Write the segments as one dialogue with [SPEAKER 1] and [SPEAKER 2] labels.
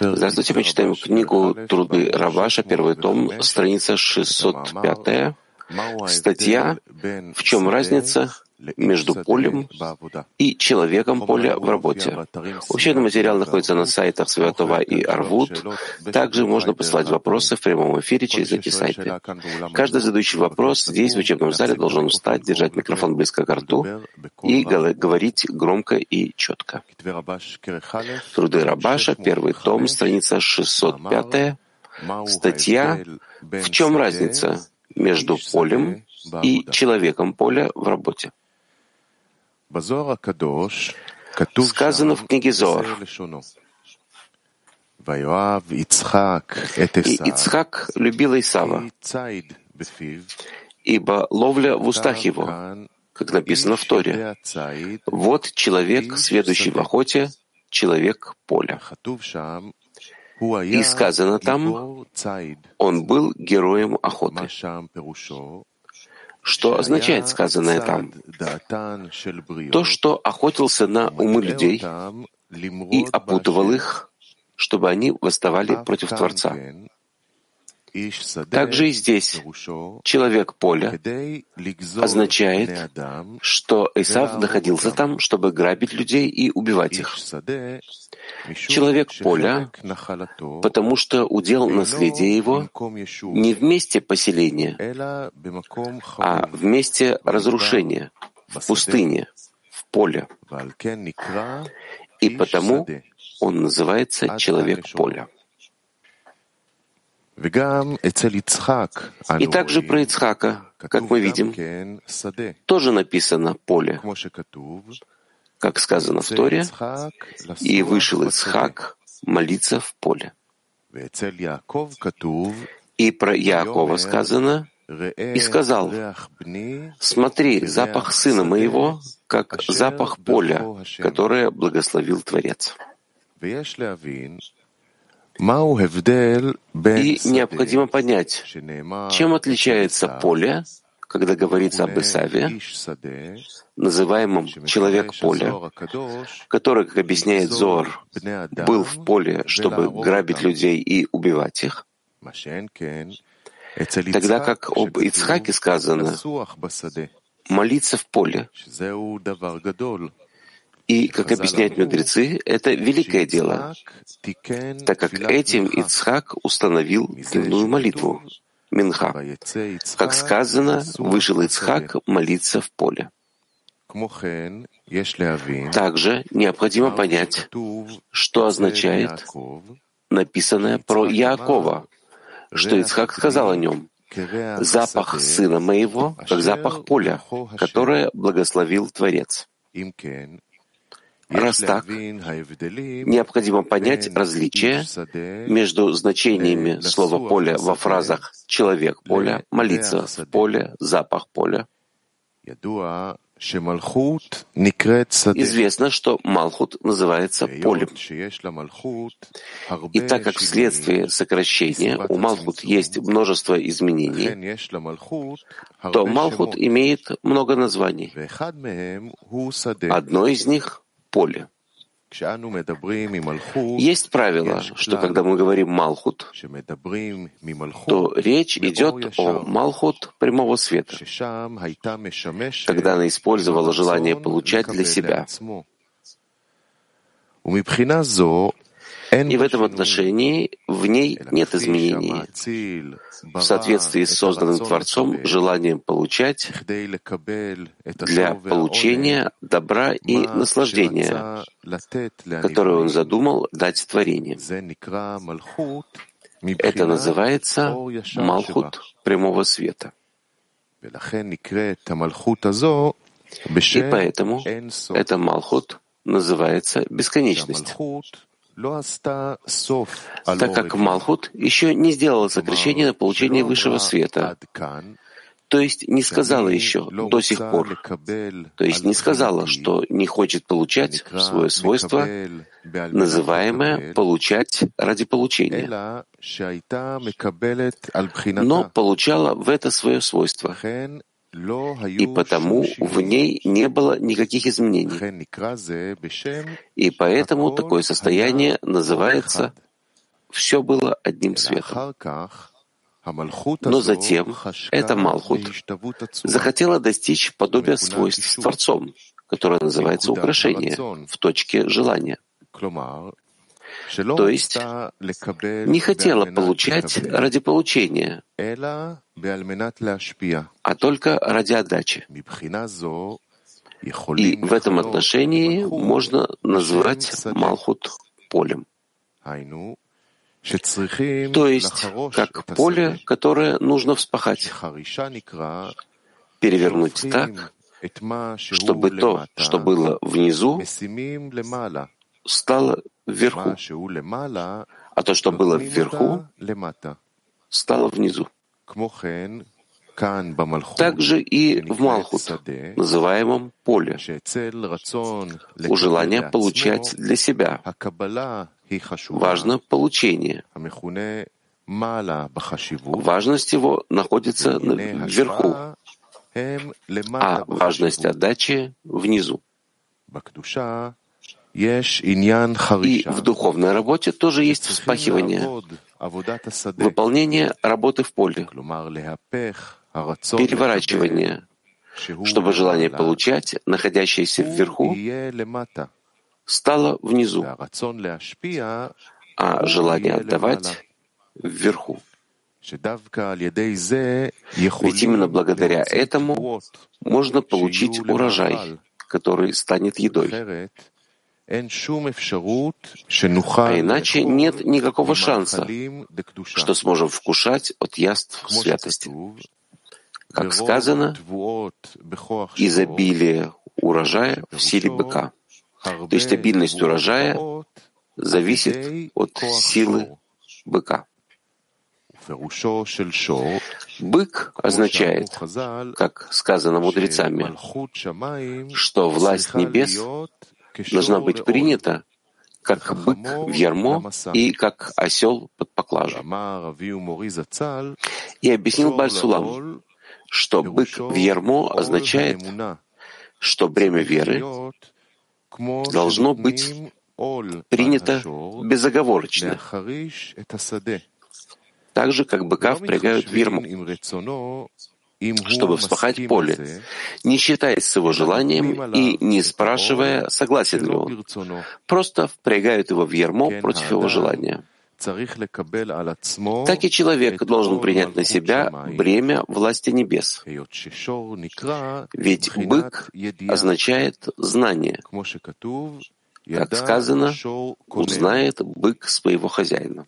[SPEAKER 1] Здравствуйте, мы читаем книгу «Труды Раваша», первый том, страница 605, статья «В чем разница между полем и человеком поля в работе. Учебный материал находится на сайтах Святого и Арвуд. Также можно посылать вопросы в прямом эфире через эти сайты. Каждый задающий вопрос здесь, в учебном зале, должен встать, держать микрофон близко к рту и говорить громко и четко. Труды Рабаша, первый том, страница 605, статья «В чем разница между полем и человеком поля в работе?» Сказано в книге Зоар. И Ицхак любил Исава, ибо ловля в устах его, как написано в Торе. Вот человек, сведущий в охоте, человек поля. И сказано там, он был героем охоты. Что означает сказанное там? То, что охотился на умы людей и опутывал их, чтобы они восставали против Творца. Также и здесь человек поля означает, что Исав находился там, чтобы грабить людей и убивать их. Человек поля, потому что удел наследия его не в месте поселения, а в месте разрушения, в пустыне, в поле. И потому он называется человек поля. И также про Ицхака, как мы видим, тоже написано «поле», как сказано в Торе, «И вышел Ицхак молиться в поле». И про Яакова сказано «И сказал, смотри, запах сына моего, как запах поля, которое благословил Творец». И необходимо понять, чем отличается поле, когда говорится об Исаве, называемом человек поля, который, как объясняет Зор, был в поле, чтобы грабить людей и убивать их, тогда как об Ицхаке сказано молиться в поле. И, как объясняют мудрецы, это великое дело, так как этим Ицхак установил дневную молитву, Минха. Как сказано, вышел Ицхак молиться в поле. Также необходимо понять, что означает написанное про Яакова, что Ицхак сказал о нем. «Запах сына моего, как запах поля, которое благословил Творец». Раз так, необходимо понять различие между значениями слова «поле» во фразах «человек поля», «молиться в поле», «запах поля». Известно, что Малхут называется полем. И так как вследствие сокращения у Малхут есть множество изменений, то Малхут имеет много названий. Одно из них поле. Есть правило, что когда мы говорим «малхут», то речь идет о «малхут» прямого света, когда она использовала желание получать для себя. И в этом отношении в ней нет изменений. В соответствии с созданным Творцом желанием получать для получения добра и наслаждения, которое он задумал дать творению. Это называется Малхут прямого света. И поэтому это Малхут называется бесконечность так как Малхут еще не сделала сокращение на получение высшего света, то есть не сказала еще до сих пор, то есть не сказала, что не хочет получать свое свойство, называемое «получать ради получения», но получала в это свое свойство. И потому в ней не было никаких изменений. И поэтому такое состояние называется «все было одним светом». Но затем эта Малхут захотела достичь подобия свойств с Творцом, которое называется украшение, в точке желания. То есть не хотела получать ради получения, а только ради отдачи. И в этом отношении можно назвать Малхут полем. То есть, как поле, которое нужно вспахать, перевернуть так, чтобы то, что было внизу, стало вверху, а то, что было вверху, стало внизу. Также и в Малхут, называемом поле, у желания получать для себя. Важно получение. Важность его находится вверху, а важность отдачи внизу. И в духовной работе тоже есть вспахивание, выполнение работы в поле, переворачивание, чтобы желание получать, находящееся вверху, стало внизу, а желание отдавать — вверху. Ведь именно благодаря этому можно получить урожай, который станет едой. А иначе нет никакого шанса, что сможем вкушать от яств святости. Как сказано, изобилие урожая в силе быка. То есть обильность урожая зависит от силы быка. Бык означает, как сказано мудрецами, что власть небес должна быть принята как бык в ярмо и как осел под поклажу. И объяснил Бальсулам, что бык в ярмо означает, что бремя веры должно быть принято безоговорочно, так же, как быка впрягают в ярмо, чтобы вспахать поле, не считаясь с его желанием и не спрашивая, согласен ли он. Просто впрягают его в ярмо против его желания. Так и человек должен принять на себя бремя власти небес. Ведь бык означает знание. Как сказано, узнает бык своего хозяина.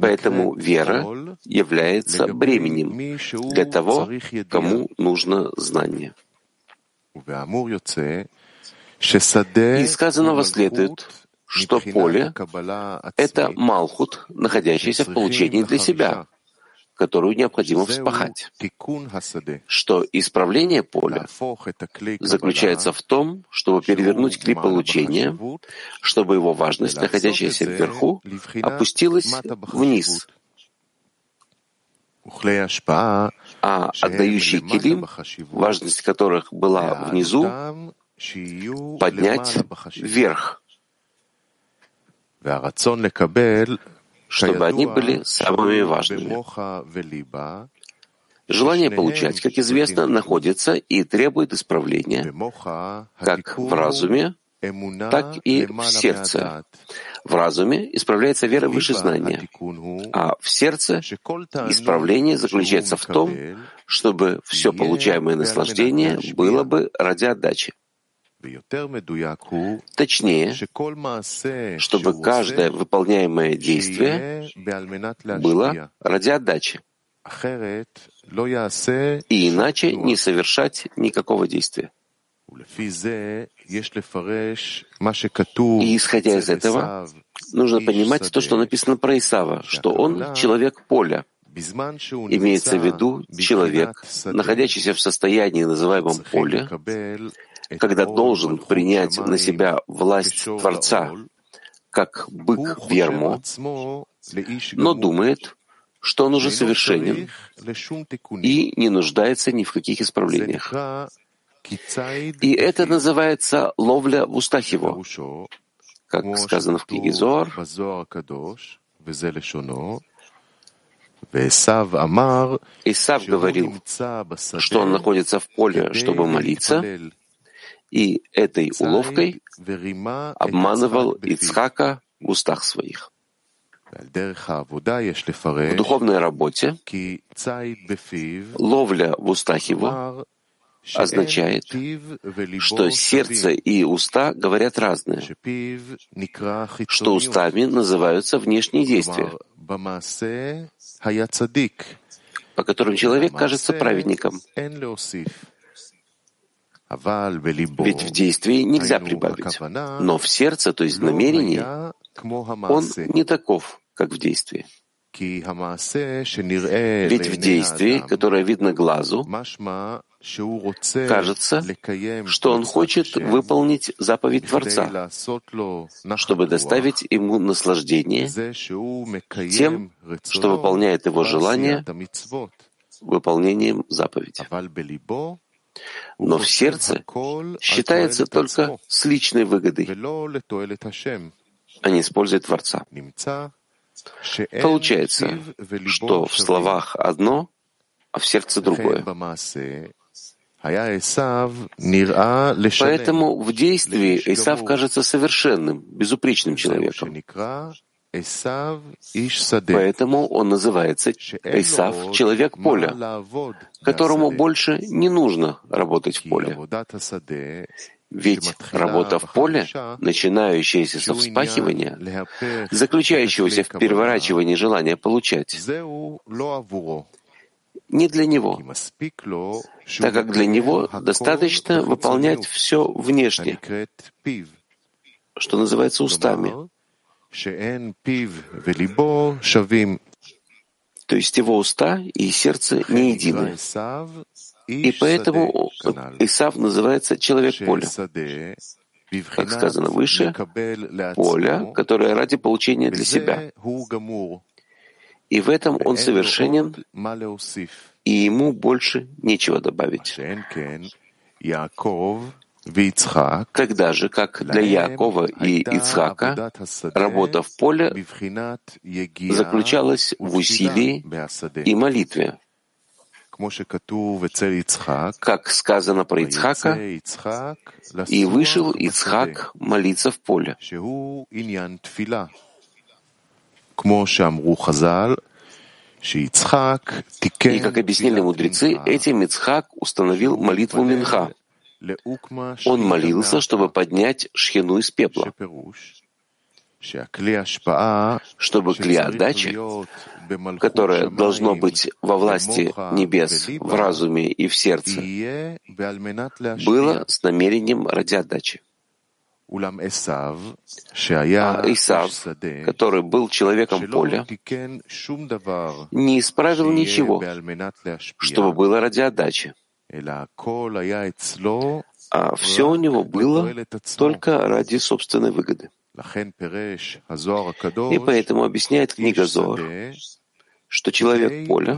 [SPEAKER 1] Поэтому вера является бременем для того, кому нужно знание. Из сказанного следует, что поле — это малхут, находящийся в получении для себя, которую необходимо вспахать. Что исправление поля заключается в том, чтобы перевернуть клей получения, чтобы его важность, находящаяся вверху, опустилась вниз. А отдающие килим, важность которых была внизу, поднять вверх чтобы они были самыми важными. Желание получать, как известно, находится и требует исправления как в разуме, так и в сердце. В разуме исправляется вера выше знания, а в сердце исправление заключается в том, чтобы все получаемое наслаждение было бы ради отдачи. Точнее, чтобы каждое выполняемое действие было ради отдачи, и иначе не совершать никакого действия. И исходя из этого, нужно понимать то, что написано про Исава, что он человек поля, Имеется в виду человек, находящийся в состоянии, называемом поле, когда должен принять на себя власть Творца, как бык в ярмо, но думает,
[SPEAKER 2] что он уже совершенен и не нуждается ни в каких исправлениях. И это называется ловля в устах его, как сказано в книге Зор. Исав говорил, что он находится в поле, чтобы молиться, и этой уловкой обманывал Ицхака в устах своих. В духовной работе ловля в устах его означает, что сердце и уста говорят разное, что устами называются внешние действия, по которым человек кажется праведником. Ведь в действии нельзя прибавить, но в сердце, то есть в намерении, он не таков, как в действии. Ведь в действии, которое видно глазу, кажется, что он хочет выполнить заповедь Творца, чтобы доставить ему наслаждение тем, что выполняет его желание выполнением заповеди. Но в сердце считается только с личной выгодой, а не использует Творца. Получается, что в словах одно, а в сердце другое. Поэтому в действии Исав кажется совершенным, безупречным человеком. Поэтому он называется Исав — человек поля, которому больше не нужно работать в поле. Ведь работа в поле, начинающаяся со вспахивания, заключающегося в переворачивании желания получать, не для него, так как для него достаточно выполнять все внешне, что называется устами. То есть его уста и сердце не едины. И поэтому Исав называется человек поля. Как сказано выше, поле, которое ради получения для себя. И в этом он совершенен, и ему больше нечего добавить. Тогда же, как для Якова и Ицхака, работа в поле заключалась в усилии и молитве. Как сказано про Ицхака, «И вышел Ицхак молиться в поле». И, как объяснили мудрецы, этим Ицхак установил молитву Минха. Он молился, чтобы поднять шхину из пепла, чтобы клея отдачи, которое должно быть во власти небес, в разуме и в сердце, было с намерением ради отдачи. А Исав, который был человеком поля, не исправил ничего, чтобы было ради отдачи. А все у него было только ради собственной выгоды. И поэтому объясняет книга Зор, что человек поля,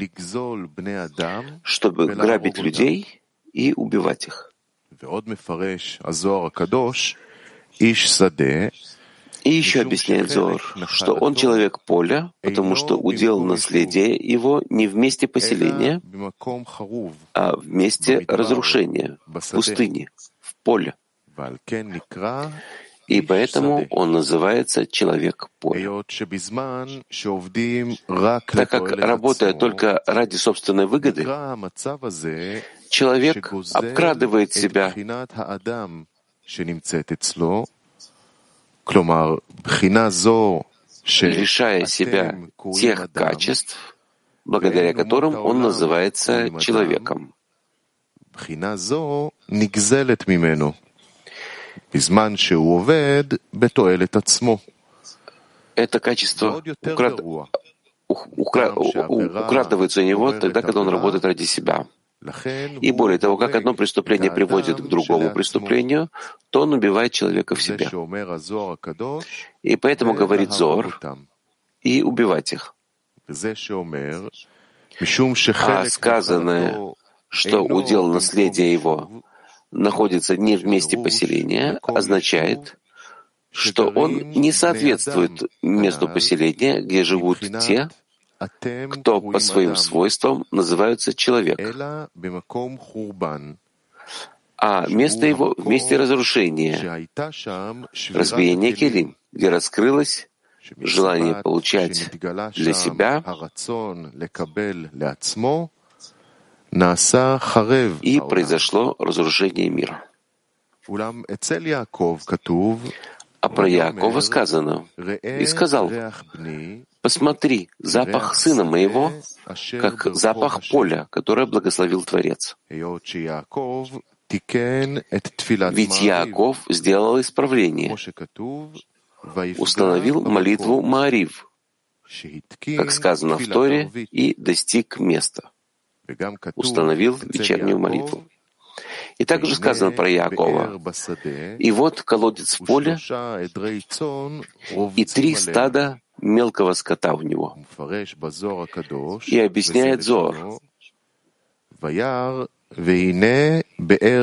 [SPEAKER 2] чтобы грабить людей и убивать их. И еще объясняет Зор, что он человек поля, потому что удел наследия его не в месте поселения, а в месте разрушения, в пустыне, в поле. И поэтому он называется человек поля. Так как, работая только ради собственной выгоды, человек обкрадывает себя лишая себя тех качеств, благодаря которым он называется человеком. Это качество украд... укра... украдывается у него тогда, когда он работает ради себя. И более того, как одно преступление приводит к другому преступлению, то он убивает человека в себе. И поэтому говорит Зор, и убивать их.
[SPEAKER 1] А сказанное, что удел наследия его находится не в месте поселения, означает, что он не соответствует месту поселения, где живут те, кто по своим свойствам называются человек, а место его в месте разрушения, разбиения Келим, где раскрылось желание получать для себя. и произошло разрушение мира. А про Якова сказано, и сказал, «Посмотри, запах сына моего, как запах поля, которое благословил Творец». Ведь Яков сделал исправление, установил молитву Маарив, как сказано в Торе, и достиг места. Установил вечернюю молитву. И также сказано про Якова. И вот колодец в поле, и три стада мелкого скота у него. И объясняет Зор. И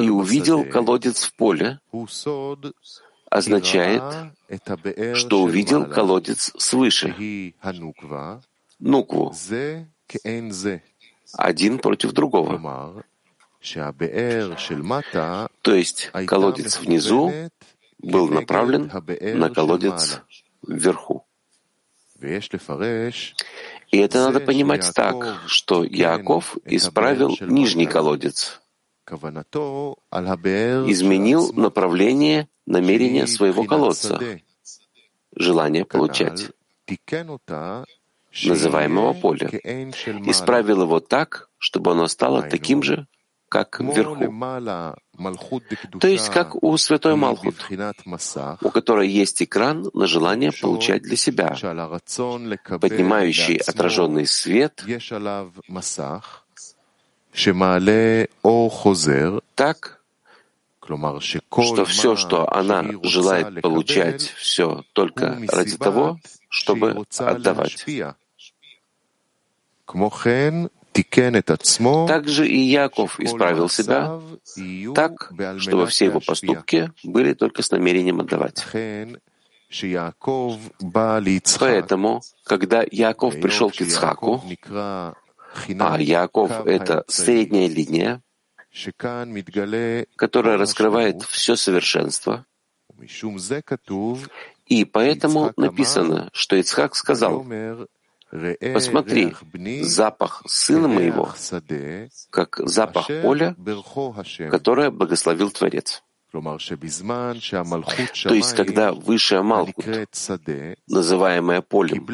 [SPEAKER 1] увидел колодец в поле, означает, что увидел колодец свыше, нукву, один против другого. То есть колодец внизу был направлен на колодец вверху. И это надо понимать так, что Яков исправил нижний колодец, изменил направление намерения своего колодца, желание получать. называемого поля, исправил его так, чтобы оно стало таким же, как вверху. То есть как у святой Малхут, у которой есть экран на желание получать для себя, поднимающий отраженный свет, так, что все, что она желает получать, все только ради того, чтобы отдавать. Также и Яков исправил себя так, чтобы все его поступки были только с намерением отдавать. Поэтому, когда Яков пришел к Ицхаку, а Яков — это средняя линия, которая раскрывает все совершенство, и поэтому написано, что Ицхак сказал, «Посмотри, запах сына моего, как запах поля, которое благословил Творец». То есть, когда высшая Малхут, называемая полем,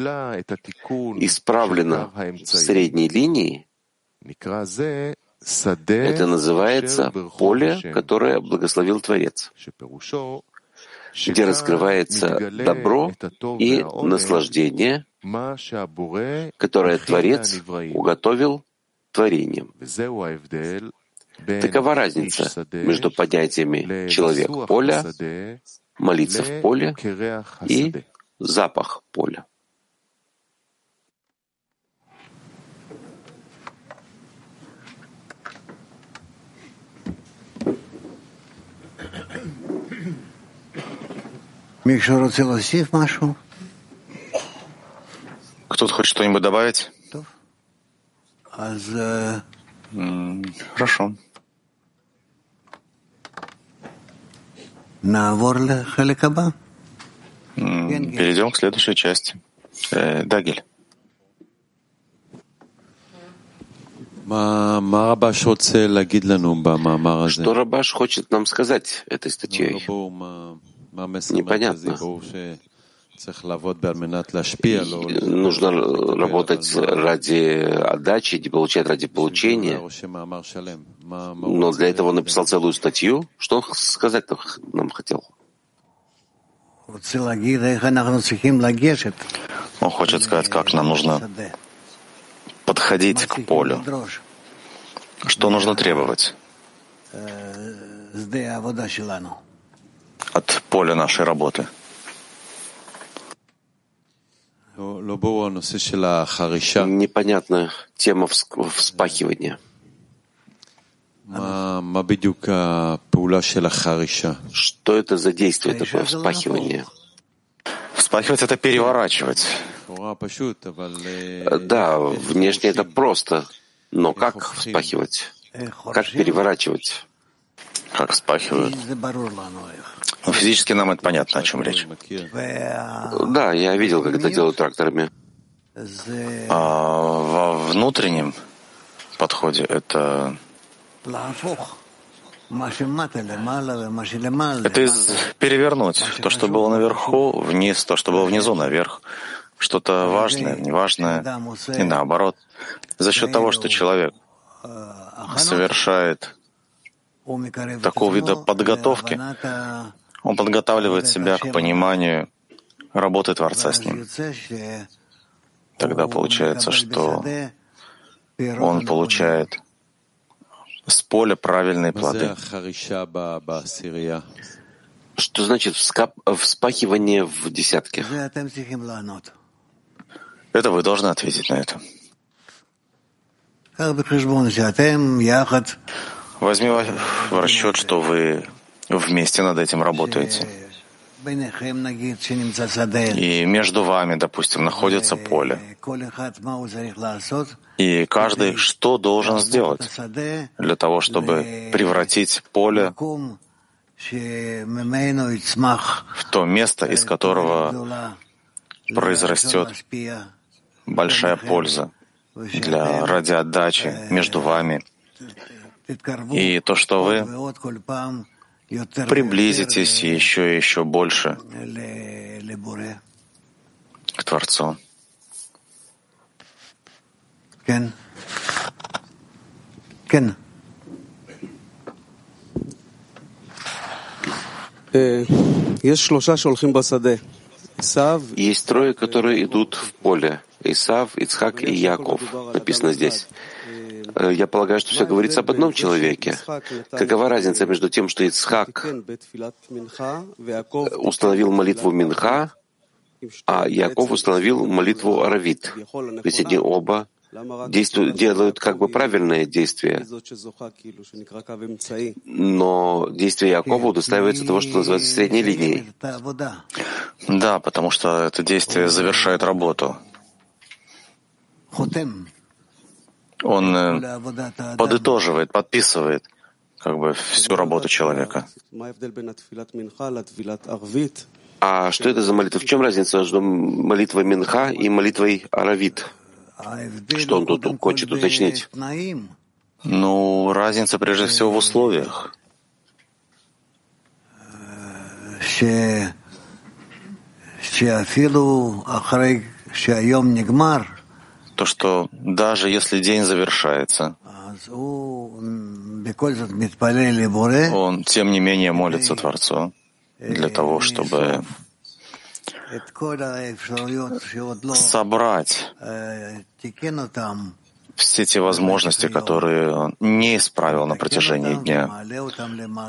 [SPEAKER 1] исправлена в средней линии, это называется поле, которое благословил Творец где раскрывается добро и наслаждение, которое Творец уготовил творением. Такова разница между понятиями «человек поля», «молиться в поле» и «запах поля».
[SPEAKER 3] Кто-то хочет что-нибудь добавить?
[SPEAKER 4] Э,
[SPEAKER 3] хорошо. Перейдем к следующей части. Э, Дагель.
[SPEAKER 1] Что Рабаш хочет нам сказать этой статьей? Непонятно. Нужно работать ради отдачи, не получать ради получения. Но для этого он написал целую статью. Что он сказать нам хотел?
[SPEAKER 3] Он хочет сказать, как нам нужно подходить к полю. Что нужно требовать? От поля нашей работы.
[SPEAKER 1] Непонятна тема вспахивания. Что это за действие такое вспахивание?
[SPEAKER 3] Вспахивать — это переворачивать.
[SPEAKER 1] Да, внешне это просто, но как вспахивать? Как переворачивать?
[SPEAKER 3] Как вспахивают? Ну, физически нам это понятно, о чем речь.
[SPEAKER 1] Да, я видел, как это делают тракторами.
[SPEAKER 3] А во внутреннем подходе это это из перевернуть то, что было наверху, вниз, то, что было внизу, наверх. Что-то важное, неважное, и наоборот. За счет того, что человек совершает такого вида подготовки, он подготавливает себя к пониманию работы Творца с ним. Тогда получается, что он получает с поля правильные плоды.
[SPEAKER 1] Что значит вспахивание в десятке?
[SPEAKER 3] Это вы должны ответить на это. Возьми в расчет, что вы вместе над этим работаете. И между вами, допустим, находится поле. И каждый что должен сделать для того, чтобы превратить поле в то место, из которого произрастет большая польза для ради отдачи между вами. И то, что вы приблизитесь еще и еще больше к Творцу.
[SPEAKER 4] Кен. Кен.
[SPEAKER 1] Есть трое, которые идут в поле. Исав, Ицхак и Яков. Написано здесь. Э, я полагаю, что все говорится об одном человеке. Какова разница между тем, что Ицхак установил молитву Минха, а Яков установил молитву Аравит? Ведь они оба действуют, делают как бы правильное действие. Но действие Якова удостаивается того, что называется средней линией.
[SPEAKER 3] Да, потому что это действие завершает работу. Он э, подытоживает, подписывает как бы всю работу человека.
[SPEAKER 1] А что это за молитва? В чем разница между молитвой Минха и молитвой Аравит? Что он тут хочет уточнить?
[SPEAKER 3] Ну, разница прежде всего в условиях. То, что даже если день завершается, он тем не менее молится Творцу для того, чтобы собрать все те возможности, которые он не исправил на протяжении дня.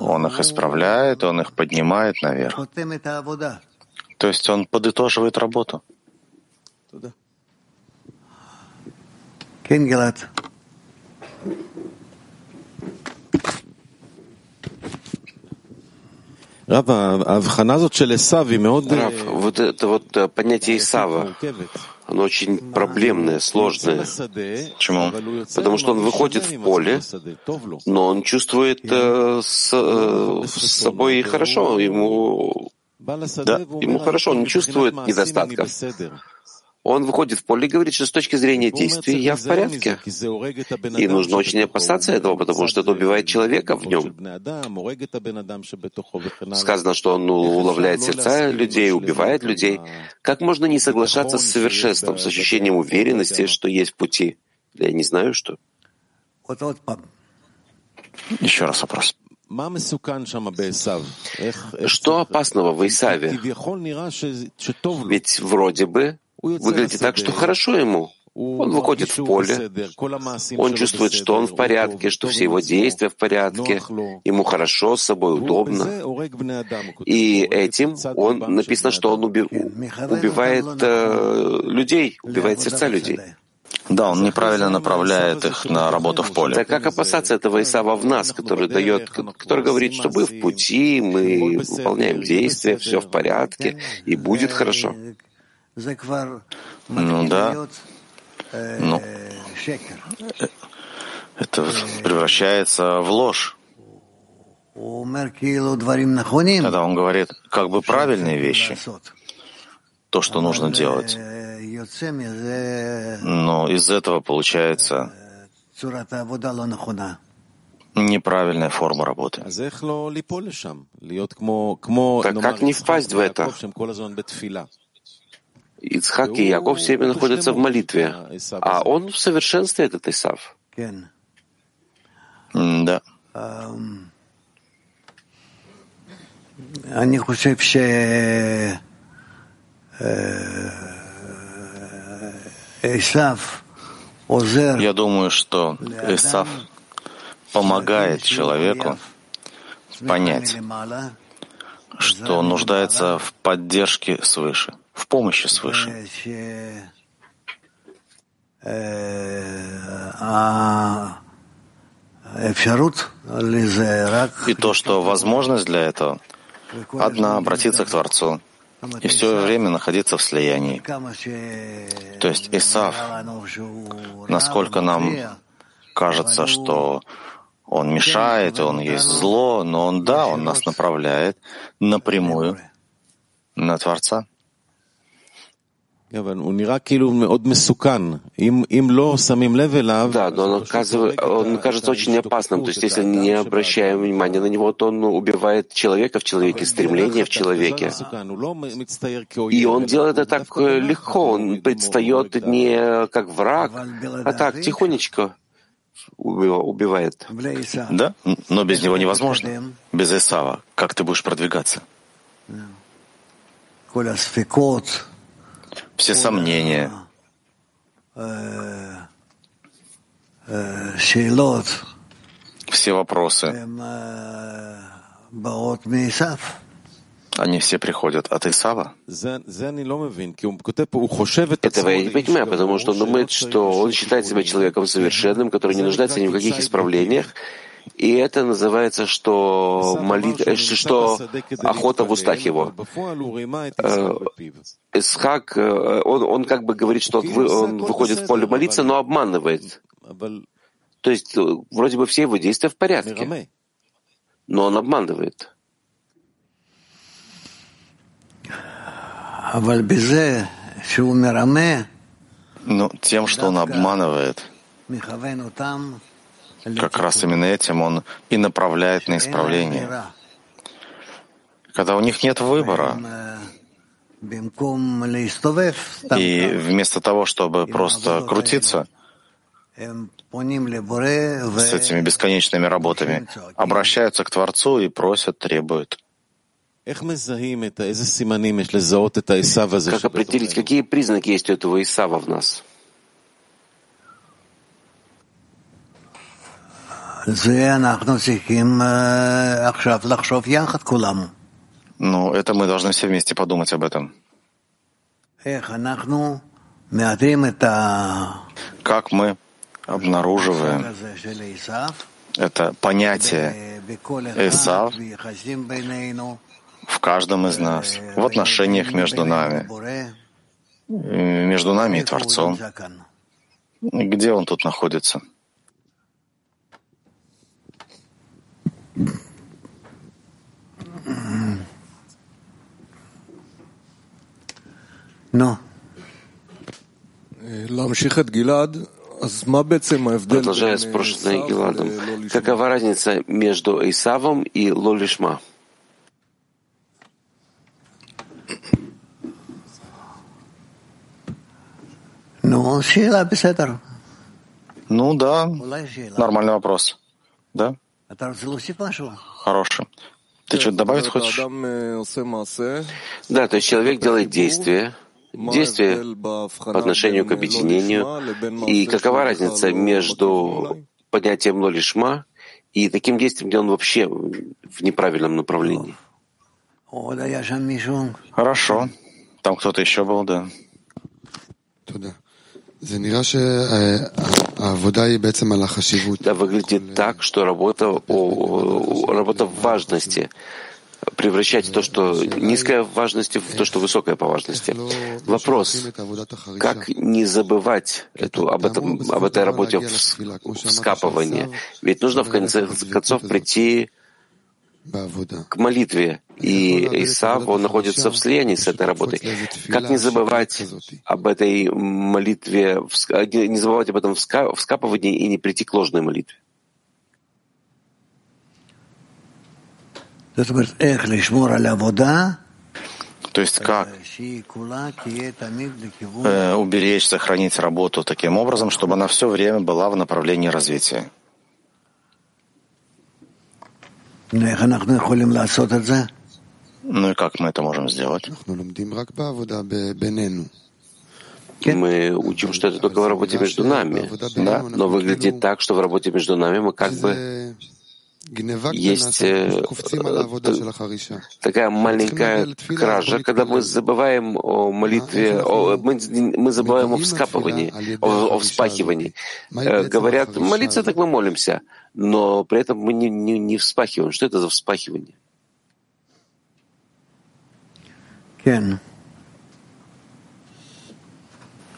[SPEAKER 3] Он их исправляет, он их поднимает наверх. То есть он подытоживает работу.
[SPEAKER 1] Рав, вот это вот э, понятие Исава, оно очень проблемное, сложное.
[SPEAKER 3] Почему?
[SPEAKER 1] Потому что он выходит в поле, но он чувствует э, с, э, с собой хорошо, ему, да, ему хорошо, он не чувствует недостатков. Он выходит в поле и говорит, что с точки зрения действий я в порядке. И нужно очень опасаться этого, потому что это убивает человека в нем. Сказано, что он уловляет сердца людей, убивает людей. Как можно не соглашаться с совершенством, с ощущением уверенности, что есть пути? Я не знаю, что.
[SPEAKER 3] Еще раз вопрос.
[SPEAKER 1] Что опасного в Исаве? Ведь вроде бы выглядит так, что хорошо ему. Он выходит в поле, он чувствует, что он в порядке, что все его действия в порядке, ему хорошо с собой, удобно. И этим он написано, что он уби убивает э, людей, убивает сердца людей.
[SPEAKER 3] Да, он неправильно направляет их на работу в поле.
[SPEAKER 1] Так как опасаться этого Исава в нас, который дает, который говорит, что мы в пути, мы выполняем действия, все в порядке, и будет хорошо.
[SPEAKER 3] Ну да. Ну, это превращается в ложь. Когда он говорит как бы правильные вещи, то, что нужно делать. Но из этого получается неправильная форма работы.
[SPEAKER 1] Так как не впасть в это? Ицхак и Яков все время находятся в молитве, а он в совершенстве этот Исав.
[SPEAKER 3] Да.
[SPEAKER 4] אני חושב ש...
[SPEAKER 3] Я думаю, что Исав помогает человеку понять, что он нуждается в поддержке свыше, в помощи свыше. И то, что возможность для этого одна — обратиться к Творцу, и все время находиться в слиянии. То есть Исав, насколько нам кажется, что он мешает, он есть зло, но он, да, он нас направляет напрямую на Творца.
[SPEAKER 1] Да, но он, оказывает, он кажется очень опасным. То есть, если не обращаем внимания на него, то он убивает человека в человеке, стремление в человеке. И он делает это так легко. Он предстает не как враг, а так, тихонечко убивает.
[SPEAKER 3] Да, но без него невозможно. Без Исава. Как ты будешь продвигаться? Все сомнения, все вопросы, они все приходят от Исава?
[SPEAKER 1] Этого я не понимаю, потому что он думает, что он считает себя человеком совершенным, который не нуждается ни в каких исправлениях, и это называется, что, молит... что охота в устах его. Э, Исхак, э, он, он как бы говорит, что он выходит в поле молиться, но обманывает. То есть э, вроде бы все его действия в порядке, но он обманывает.
[SPEAKER 3] Но тем, что он обманывает, как раз именно этим он и направляет на исправление. Когда у них нет выбора, и вместо того, чтобы просто крутиться с этими бесконечными работами, обращаются к Творцу и просят, требуют.
[SPEAKER 1] Как определить, какие признаки есть у этого Исава в нас?
[SPEAKER 3] Ну, это мы должны все вместе подумать об этом. Как мы обнаруживаем? Это понятие Исав в каждом из нас, в отношениях между нами, между нами и Творцом. Где он тут находится?
[SPEAKER 4] Но.
[SPEAKER 1] Продолжая спрошенное Гиладом, какова разница между Исавом и Лолишма?
[SPEAKER 4] Ну,
[SPEAKER 3] ну да, нормальный вопрос. Да? Хороший. Ты что-то добавить хочешь?
[SPEAKER 1] Да, то есть человек делает действие, действие по отношению к объединению, и какова разница между понятием лолишма и таким действием, где он вообще в неправильном направлении.
[SPEAKER 3] Хорошо. Там кто-то еще был, да.
[SPEAKER 1] Да, выглядит так, что работа, о, работа в важности, превращать то, что низкое в важности, в то, что высокое по важности. Вопрос, как не забывать эту, об, этом, об этой работе вскапывания? Ведь нужно в конце концов прийти к молитве. И Исав, он находится в слиянии с этой работой. Как не забывать об этой молитве, не забывать об этом вскапывании и не прийти к ложной молитве?
[SPEAKER 3] То есть как э, уберечь, сохранить работу таким образом, чтобы она все время была в направлении развития? Ну и как мы это можем сделать?
[SPEAKER 1] Мы учим, что это только в работе между нами, да? но выглядит так, что в работе между нами мы как бы есть э, такая маленькая кража, когда мы забываем о молитве, о, мы, мы забываем о вскапывании, о, о вспахивании. Э, говорят, молиться так мы молимся, но при этом мы не, не, не вспахиваем. Что это за вспахивание?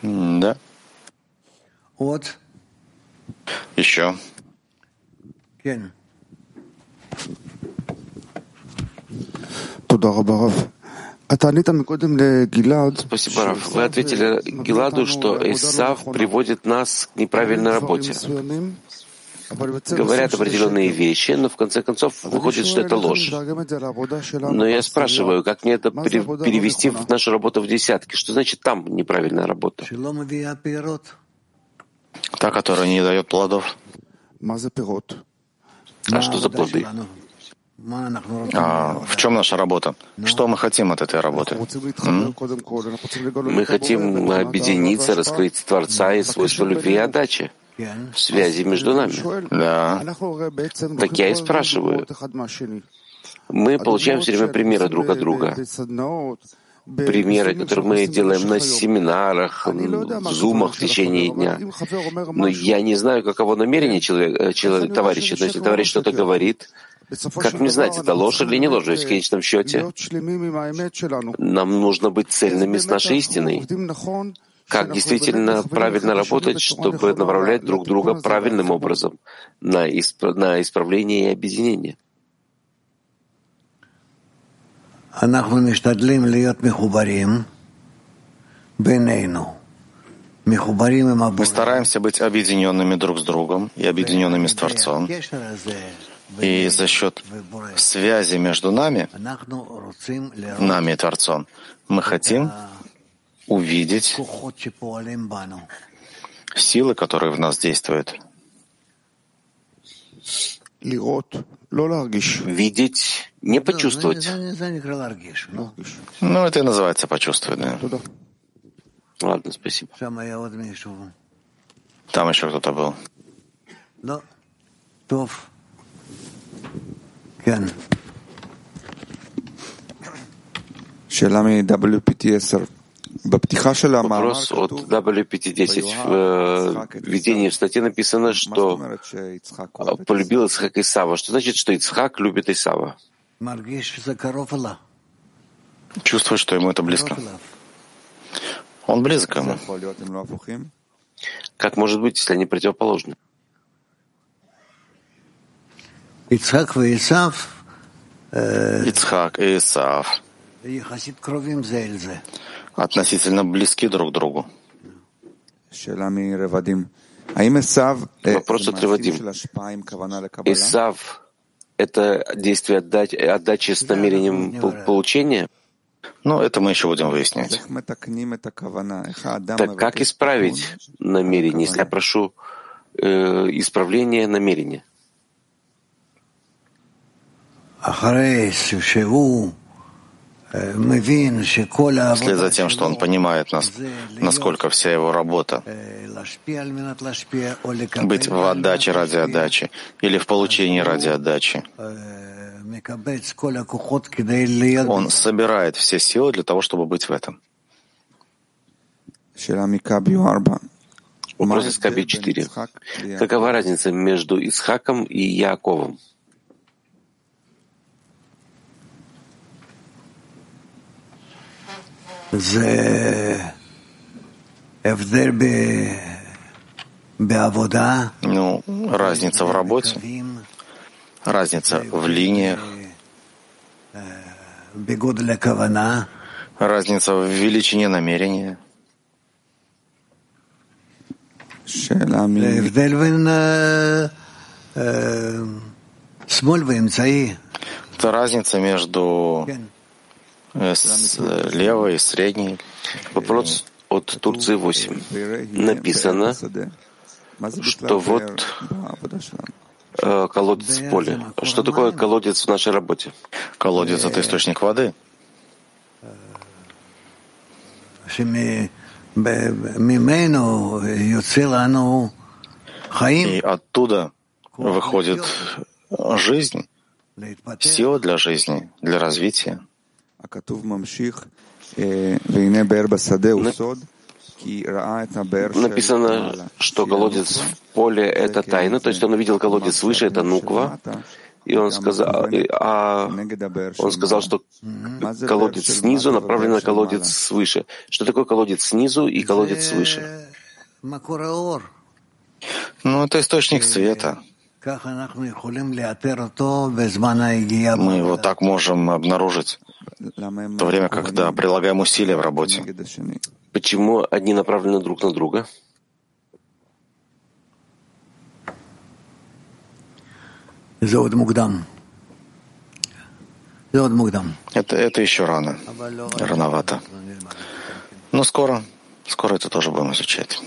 [SPEAKER 3] Да.
[SPEAKER 4] Вот.
[SPEAKER 3] Еще.
[SPEAKER 4] Кен.
[SPEAKER 1] Спасибо, Раф. Вы ответили Гиладу, что Исав приводит нас к неправильной работе. Говорят определенные вещи, но в конце концов выходит, что это ложь. Но я спрашиваю, как мне это перевести в нашу работу в десятки? Что значит там неправильная работа?
[SPEAKER 3] Та, которая не дает плодов.
[SPEAKER 1] А что за плоды?
[SPEAKER 3] А в чем наша работа? Что мы хотим от этой работы? М?
[SPEAKER 1] Мы хотим объединиться, раскрыть Творца и свойства любви и отдачи в связи между нами.
[SPEAKER 3] Да.
[SPEAKER 1] Так я и спрашиваю. Мы получаем все время примеры друг от друга. Примеры, которые мы делаем на семинарах, в зумах в течение дня. Но я не знаю, каково намерение человека, человека, товарища. Но если товарищ что-то говорит, как мне знать, это ложь или не ложь? Ведь в конечном счете нам нужно быть цельными с нашей истиной. Как действительно правильно работать, чтобы направлять друг друга правильным образом на, исп... на исправление и объединение.
[SPEAKER 3] Мы стараемся быть объединенными друг с другом и объединенными с Творцом. И за счет связи между нами, нами и Творцом, мы хотим увидеть силы, которые в нас действуют.
[SPEAKER 1] Видеть, не почувствовать.
[SPEAKER 3] Ну, это и называется почувствовать, да.
[SPEAKER 1] Ладно, спасибо.
[SPEAKER 3] Там еще кто-то был.
[SPEAKER 1] Вопрос от W510. В э, введении в статье написано, что а, полюбил Ицхак Исава. Что значит, что Ицхак любит Исава?
[SPEAKER 3] Чувствует, что ему это близко. Он близок к ему.
[SPEAKER 1] Как может быть, если они противоположны?
[SPEAKER 4] Ицхак и Исав.
[SPEAKER 3] Э, Ицхак и Исав относительно близки друг к другу.
[SPEAKER 1] Вопрос от Ревадим. Исав — это действие отдачи, отдачи с намерением получения?
[SPEAKER 3] Ну, это мы еще будем выяснять.
[SPEAKER 1] Так как исправить намерение, если я прошу э, исправления намерения?
[SPEAKER 3] Вслед за тем, что он понимает, нас, насколько вся его работа быть в отдаче ради отдачи или в получении ради отдачи. Он собирает все силы для того, чтобы быть в этом.
[SPEAKER 1] Вопрос из Каби 4. Какова разница между Исхаком и Яковом?
[SPEAKER 3] Ну, разница в работе, разница в линиях, разница в величине намерения. Это разница между с левой средней.
[SPEAKER 1] Вопрос от Турции 8. Написано, что вот э, колодец в поле. Что такое колодец в нашей работе?
[SPEAKER 3] Колодец — это источник воды. И оттуда выходит жизнь, сила для жизни, для развития.
[SPEAKER 1] Написано, что колодец в поле — это тайна, то есть он увидел колодец выше, это нуква, и он сказал, а он сказал, что колодец снизу направлен на колодец свыше. Что такое колодец снизу и колодец свыше?
[SPEAKER 3] Ну, это источник света. Мы его так можем обнаружить в то время, когда прилагаем усилия в работе.
[SPEAKER 1] Почему одни направлены друг на друга?
[SPEAKER 3] Это, это еще рано, рановато. Но скоро, скоро это тоже будем изучать.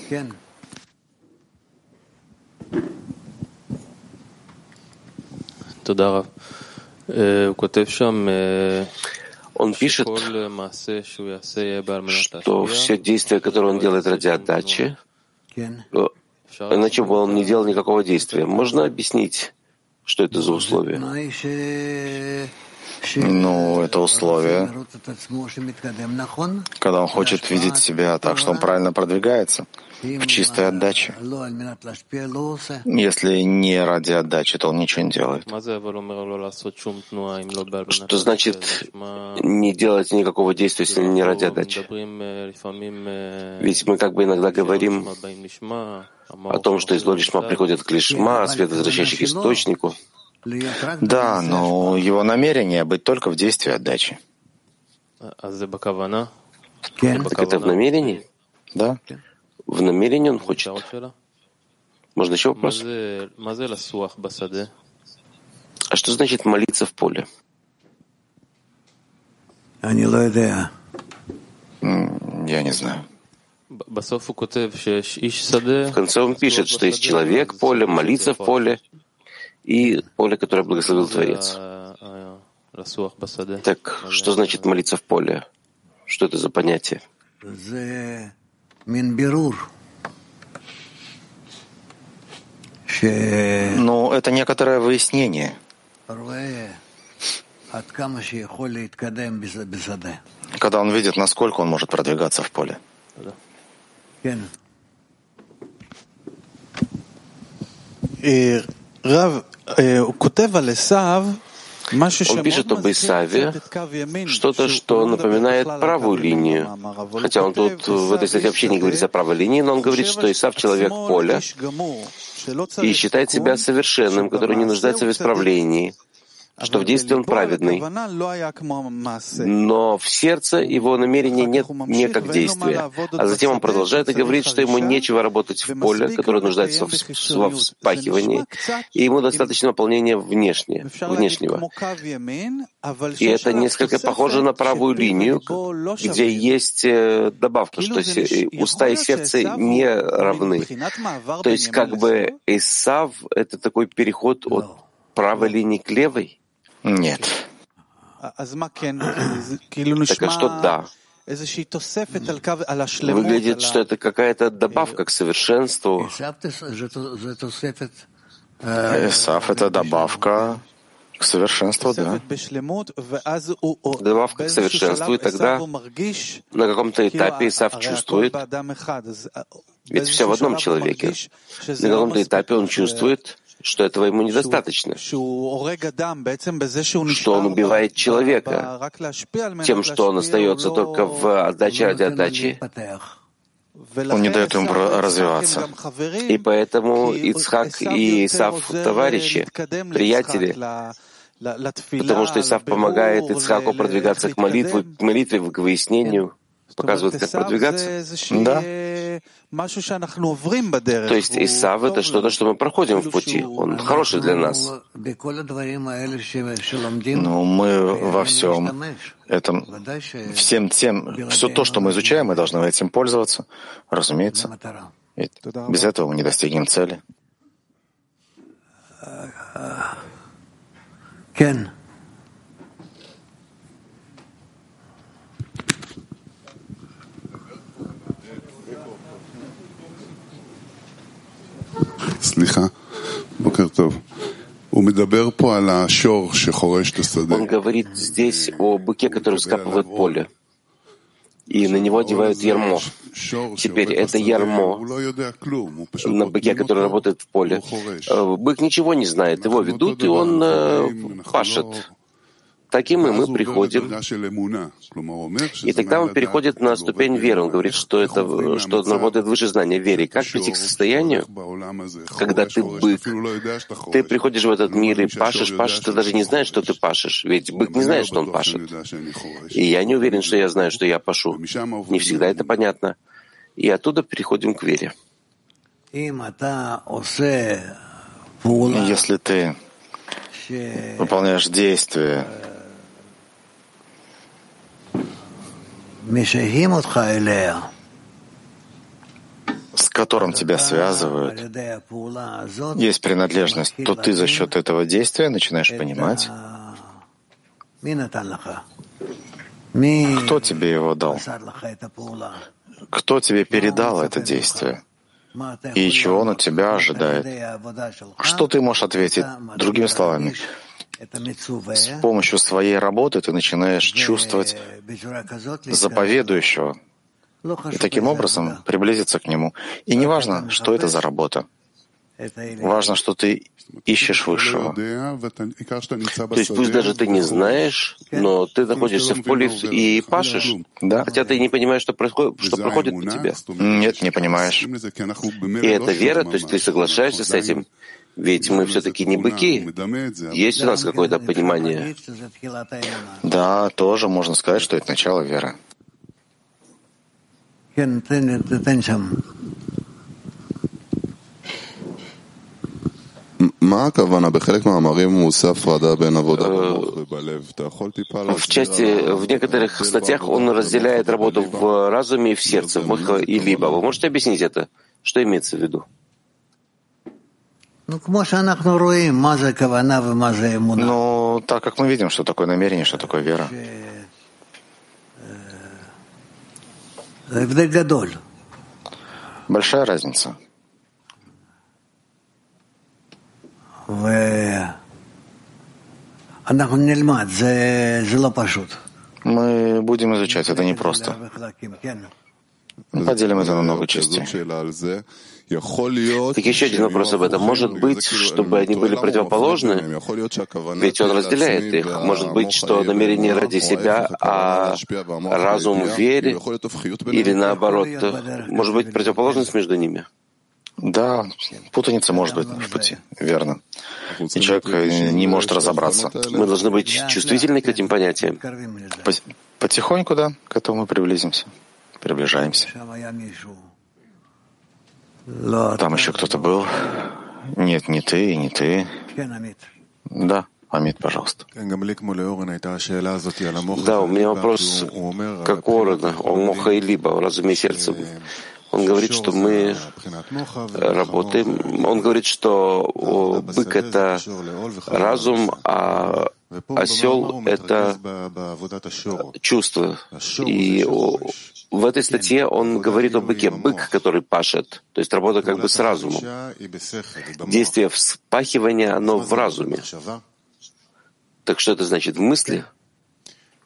[SPEAKER 1] Он пишет, что все действия, которые он делает ради отдачи, иначе бы он не делал никакого действия. Можно объяснить, что это за условие?
[SPEAKER 3] Ну, это условие, когда он хочет видеть себя так, что он правильно продвигается в чистой отдаче. Если не ради отдачи, то он ничего не делает.
[SPEAKER 1] Что значит не делать никакого действия, если не ради отдачи? Ведь мы как бы иногда говорим о том, что из Лоришма приходят к Лишма, свет, возвращающий к источнику.
[SPEAKER 3] Да, но его намерение быть только в действии отдачи.
[SPEAKER 1] Так это в намерении?
[SPEAKER 3] Да.
[SPEAKER 1] В намерении он хочет. Можно еще вопрос? А что значит молиться в поле?
[SPEAKER 3] Я не знаю.
[SPEAKER 1] В конце он пишет, что есть человек поле, молиться в поле, и поле, которое благословил Творец. Так что значит молиться в поле? Что это за понятие?
[SPEAKER 3] Ну, это некоторое выяснение. Когда он видит, насколько он может продвигаться в поле.
[SPEAKER 1] Рав, он пишет об Исаве что-то, что напоминает правую линию. Хотя он тут в этой статье вообще не говорит о правой линии, но он говорит, что Исав — человек поля и считает себя совершенным, который не нуждается в исправлении что в действии он праведный, но в сердце его намерения нет не как действия. А затем он продолжает и говорит, что ему нечего работать в поле, которое нуждается в, во вспахивании, и ему достаточно выполнения внешне, внешнего. И это несколько похоже на правую линию, где есть э, добавка, что уста и сердце не равны. То есть как бы Исав — это такой переход от правой линии к левой,
[SPEAKER 3] нет.
[SPEAKER 1] Так а что да? Выглядит, что это какая-то добавка к совершенству.
[SPEAKER 3] Исаф — это добавка к совершенству, да.
[SPEAKER 1] Добавка к совершенству, и тогда на каком-то этапе Исаф чувствует, ведь все в одном человеке, на каком-то этапе он чувствует, что этого ему недостаточно, что он убивает человека тем, что он остается только в отдаче ради отдачи,
[SPEAKER 3] он не дает ему развиваться.
[SPEAKER 1] И поэтому Ицхак и Исав товарищи, приятели, потому что Исав помогает Ицхаку продвигаться к молитве, к молитве, к выяснению, показывает, как продвигаться.
[SPEAKER 3] Да.
[SPEAKER 1] То есть Исав — это что-то, что мы проходим в пути. Он хороший для нас.
[SPEAKER 3] Но мы во всем этом, всем тем, все то, что мы изучаем, мы должны этим пользоваться, разумеется. Ведь без этого мы не достигнем цели.
[SPEAKER 4] Кен.
[SPEAKER 5] слиха, бокертов.
[SPEAKER 1] Он говорит здесь о быке, который вскапывает поле, и на него одевают ярмо. Теперь это ярмо на быке, который работает в поле. Э, бык ничего не знает, его ведут, и он э, пашет. Таким и мы приходим. И тогда он переходит на ступень веры. Он говорит, что это что он работает выше знания веры. Как прийти к состоянию, когда ты бык, ты приходишь в этот мир и пашешь, пашешь, ты даже не знаешь, что ты пашешь. Ведь бык не знает, что он пашет. И я не уверен, что я знаю, что я пашу. Не всегда это понятно. И оттуда переходим к вере.
[SPEAKER 3] Если ты выполняешь действия, с которым тебя связывают, есть принадлежность, то ты за счет этого действия начинаешь понимать, кто тебе его дал, кто тебе передал это действие, и чего он от тебя ожидает. Что ты можешь ответить другими словами? С помощью своей работы ты начинаешь чувствовать заповедующего, и таким образом приблизиться к нему. И не важно, что это за работа. Важно, что ты ищешь высшего.
[SPEAKER 1] То есть пусть даже ты не знаешь, но ты находишься в поле и пашешь,
[SPEAKER 3] да.
[SPEAKER 1] хотя ты не понимаешь, что происходит, что проходит по тебе.
[SPEAKER 3] Нет, не понимаешь.
[SPEAKER 1] И это вера, то есть ты соглашаешься с этим. Ведь мы все-таки не быки. Есть у нас какое-то понимание?
[SPEAKER 3] Да, тоже можно сказать, что это начало веры.
[SPEAKER 5] В
[SPEAKER 1] части, в некоторых статьях он разделяет работу в разуме и в сердце, в мозге и либо. Вы можете объяснить это? Что имеется в виду?
[SPEAKER 3] Ну, так как мы видим, что такое намерение, что такое вера. Большая разница. Мы будем изучать, это непросто. Поделим это на много частей.
[SPEAKER 1] Так еще один вопрос об этом. Может быть, чтобы они были противоположны? Ведь он разделяет их. Может быть, что намерение ради себя, а разум в вере, или наоборот, может быть противоположность между ними?
[SPEAKER 3] Да, путаница может быть в пути, верно. И человек не может разобраться.
[SPEAKER 1] Мы должны быть чувствительны к этим понятиям.
[SPEAKER 3] Потихоньку, да, к этому мы приблизимся, приближаемся. Там еще кто-то был. Нет, не ты, не ты. Да, Амид, пожалуйста.
[SPEAKER 1] Да, у меня вопрос как Орена, о Моха и Либо, разуме сердцем. Он говорит, что мы работаем. Он говорит, что бык — это разум, а осел — это чувство. И в этой статье он говорит о быке, бык, который пашет, то есть работа как бы с разумом. Действие вспахивания, оно в разуме. Так что это значит? В мысли?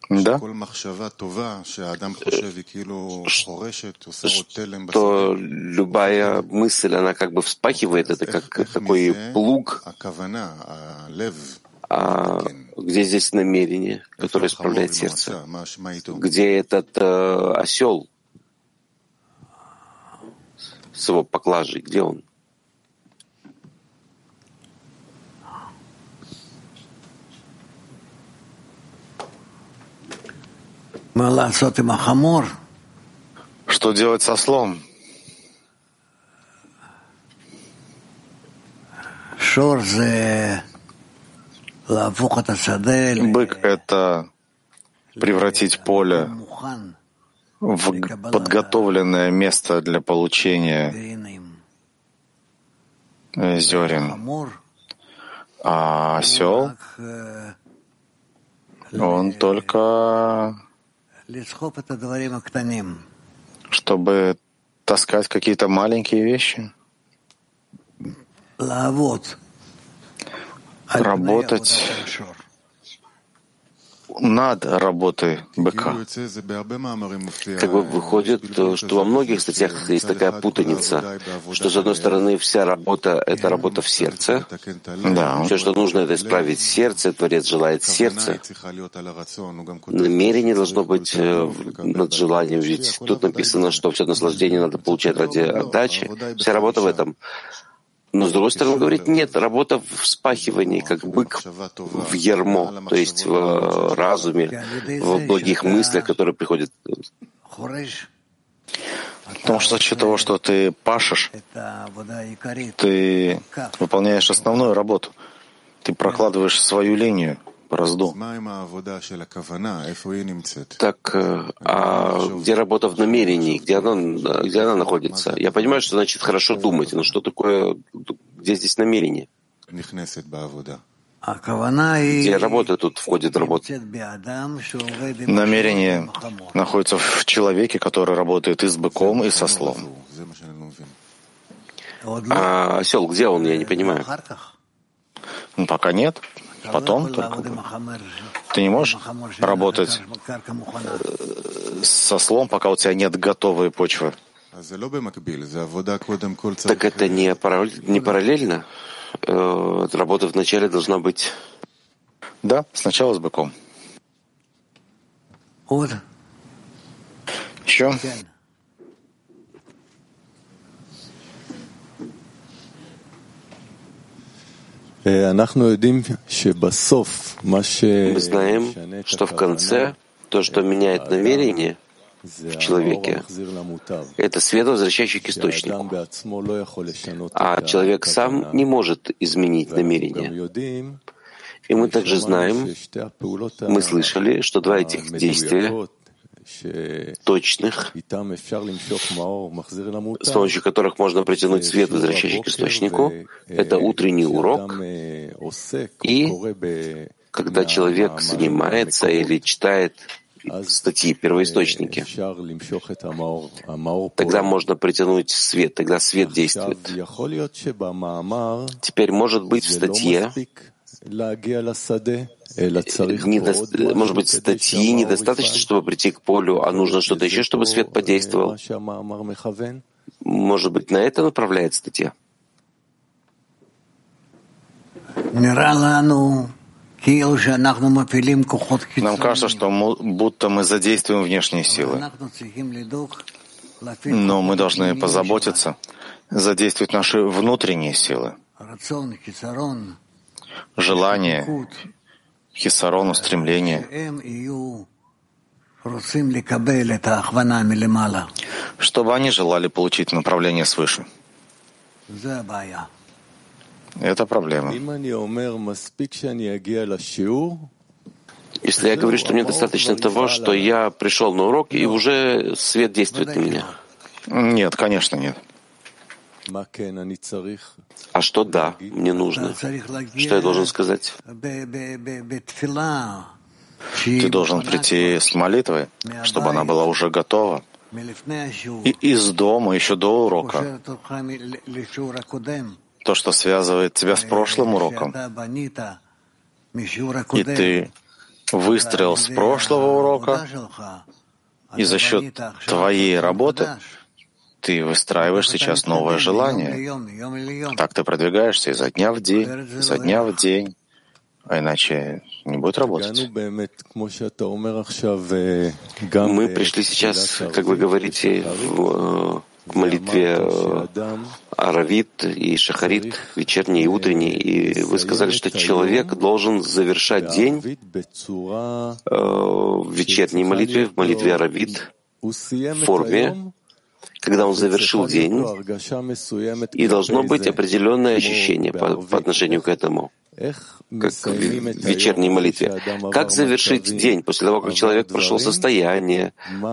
[SPEAKER 3] Да.
[SPEAKER 1] Что любая мысль, она как бы вспахивает, это как такой плуг, а где здесь намерение, которое исправляет сердце? Где этот э, осел с его поклажей, где он?
[SPEAKER 3] Что делать со слом? Бык — это превратить поле в подготовленное место для получения зерен. А осел, он только чтобы таскать какие-то маленькие вещи, работать над работой быка.
[SPEAKER 1] Как бы выходит, что во многих статьях есть такая путаница, что, с одной стороны, вся работа — это работа в сердце.
[SPEAKER 3] Да.
[SPEAKER 1] Все, что нужно, это исправить сердце, Творец желает сердце. Намерение должно быть э, над желанием, ведь тут написано, что все наслаждение надо получать ради отдачи. Вся работа в этом. Но, с другой стороны, он говорит, нет, работа в вспахивании, как бык в ермо, то есть в э, разуме, в благих мыслях, которые приходят.
[SPEAKER 3] Потому что за счет того, что ты пашешь, ты выполняешь основную работу. Ты прокладываешь свою линию, борозду.
[SPEAKER 1] Так, э, а где работа в намерении? Где она, где она находится? Я понимаю, что значит хорошо думать, но что такое, где здесь намерение? Где работа тут входит в работу?
[SPEAKER 3] Намерение находится в человеке, который работает и с быком, и со слом.
[SPEAKER 1] А осел, где он, я не понимаю.
[SPEAKER 3] Ну, пока нет. Потом только. Ты не можешь работать со слом, пока у тебя нет готовой почвы.
[SPEAKER 1] Так это не, не параллельно? Э, работа вначале должна быть...
[SPEAKER 3] Да, сначала с быком. Еще?
[SPEAKER 1] Мы знаем, что в конце то, что меняет намерение в человеке, это свет, возвращающий к источнику. А человек сам не может изменить намерение. И мы также знаем, мы слышали, что два этих действия точных, с помощью которых можно притянуть свет, возвращающий к источнику. Это утренний урок. И когда человек занимается или читает статьи, первоисточники, тогда можно притянуть свет, тогда свет действует. Теперь, может быть, в статье Недо... Может быть, статьи недостаточно, чтобы прийти к полю, а нужно что-то еще, чтобы свет подействовал. Может быть, на это направляет статья?
[SPEAKER 3] Нам кажется, что будто мы задействуем внешние силы. Но мы должны позаботиться, задействовать наши внутренние силы. Желание, хисарон, устремление, чтобы они желали получить направление свыше. Это проблема.
[SPEAKER 1] Если я говорю, что мне достаточно того, что я пришел на урок, и уже свет действует на меня.
[SPEAKER 3] Нет, конечно, нет.
[SPEAKER 1] А что да, мне нужно? Что я должен сказать?
[SPEAKER 3] Ты должен прийти с молитвой, чтобы она была уже готова. И из дома еще до урока. То, что связывает тебя с прошлым уроком. И ты выстрелил с прошлого урока, и за счет твоей работы ты выстраиваешь сейчас новое желание. Так ты продвигаешься изо дня в день, изо дня в день, а иначе не будет работать. Мы
[SPEAKER 1] пришли сейчас, как вы говорите, в молитве э, Аравит и Шахарит, вечерней и утренней, и вы сказали, что человек должен завершать день э, в вечерней молитве, в молитве Аравит, в форме, когда он завершил день, и должно быть определенное ощущение по, по отношению к этому. Как в вечерней молитве. Как завершить день после того, как человек прошел состояние,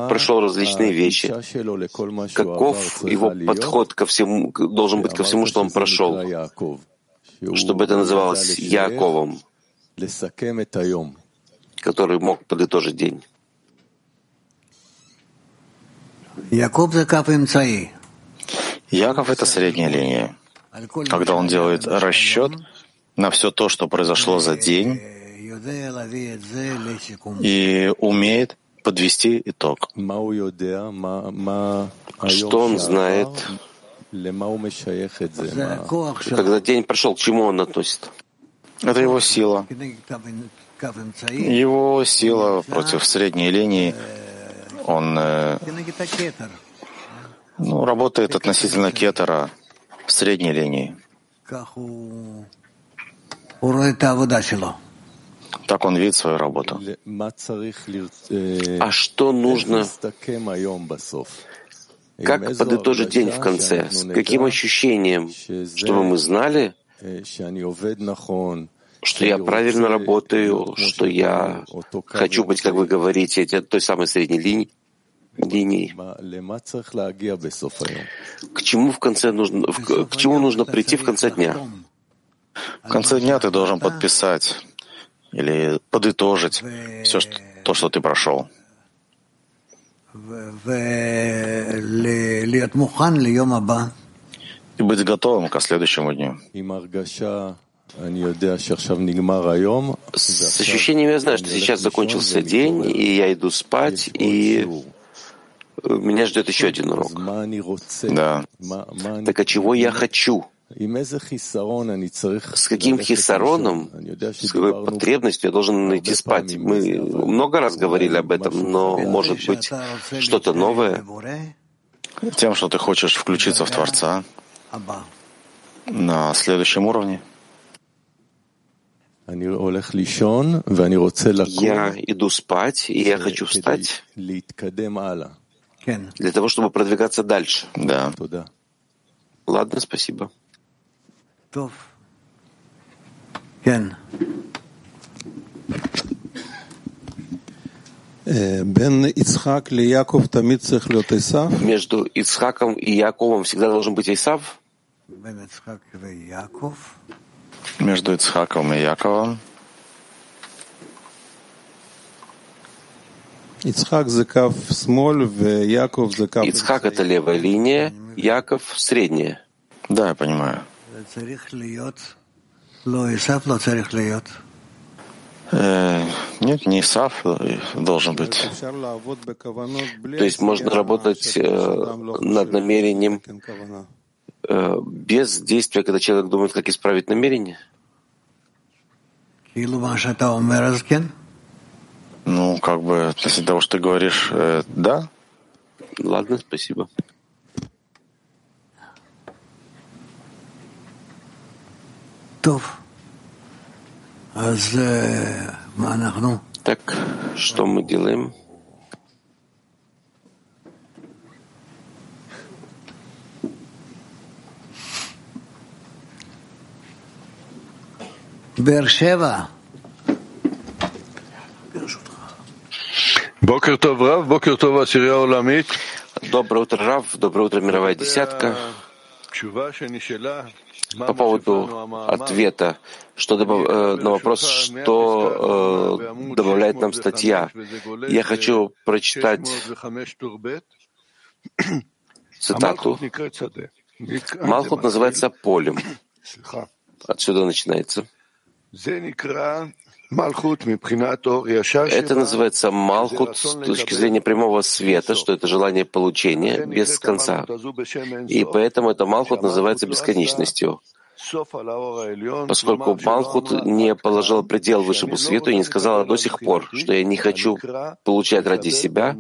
[SPEAKER 1] прошел различные вещи? Каков его подход ко всему, должен быть ко всему, что он прошел, чтобы это называлось Яковом, который мог подытожить день?
[SPEAKER 3] Яков — это средняя линия. Когда он делает расчет на все то, что произошло за день, и умеет подвести итог.
[SPEAKER 1] Что он знает, когда день прошел, к чему он относится?
[SPEAKER 3] Это его сила. Его сила против средней линии. Он э, ну, работает относительно кетера в средней линии. Так он видит свою работу.
[SPEAKER 1] А что нужно? Как подытожить день в конце? С каким ощущением? Чтобы мы знали, что я правильно работаю, что я хочу быть, как вы говорите, той самой средней линии, линии. К чему в конце нужно, к чему нужно прийти в конце дня?
[SPEAKER 3] В конце дня ты должен подписать или подытожить все, что, то, что ты прошел. И быть готовым к следующему дню.
[SPEAKER 1] С ощущением я знаю, что сейчас закончился день, и я иду спать, и меня ждет еще один урок.
[SPEAKER 3] Да.
[SPEAKER 1] Так а чего я хочу? С каким хисароном, с какой потребностью я должен найти спать? Мы много раз говорили об этом, но, может быть, что-то новое?
[SPEAKER 3] Тем, что ты хочешь включиться в Творца. На следующем уровне.
[SPEAKER 1] Я иду спать, и я хочу встать. для того, чтобы продвигаться дальше.
[SPEAKER 3] Да.
[SPEAKER 1] Ладно, спасибо. Между Ицхаком и Яковом всегда должен быть Исав.
[SPEAKER 3] Между Ицхаком и Яковом
[SPEAKER 1] Ицхак это левая линия, Яков — средняя.
[SPEAKER 3] Да, я понимаю. Э, нет, не Исаф должен быть.
[SPEAKER 1] То есть можно работать э, над намерением э, без действия, когда человек думает, как исправить намерение?
[SPEAKER 3] Ну, как бы, относительно того, что ты говоришь, да.
[SPEAKER 1] Ладно, спасибо. Так, что мы делаем? Доброе утро, Рав, доброе утро, мировая десятка. По поводу ответа, что добав... Э, на вопрос, что э, добавляет нам статья, я хочу прочитать цитату. Малхут называется полем. Отсюда начинается. Это называется Малхут с точки зрения прямого света, что это желание получения без конца. И поэтому это Малхут называется бесконечностью. Поскольку Малхут не положил предел высшему свету и не сказала до сих пор, что я не хочу получать ради себя,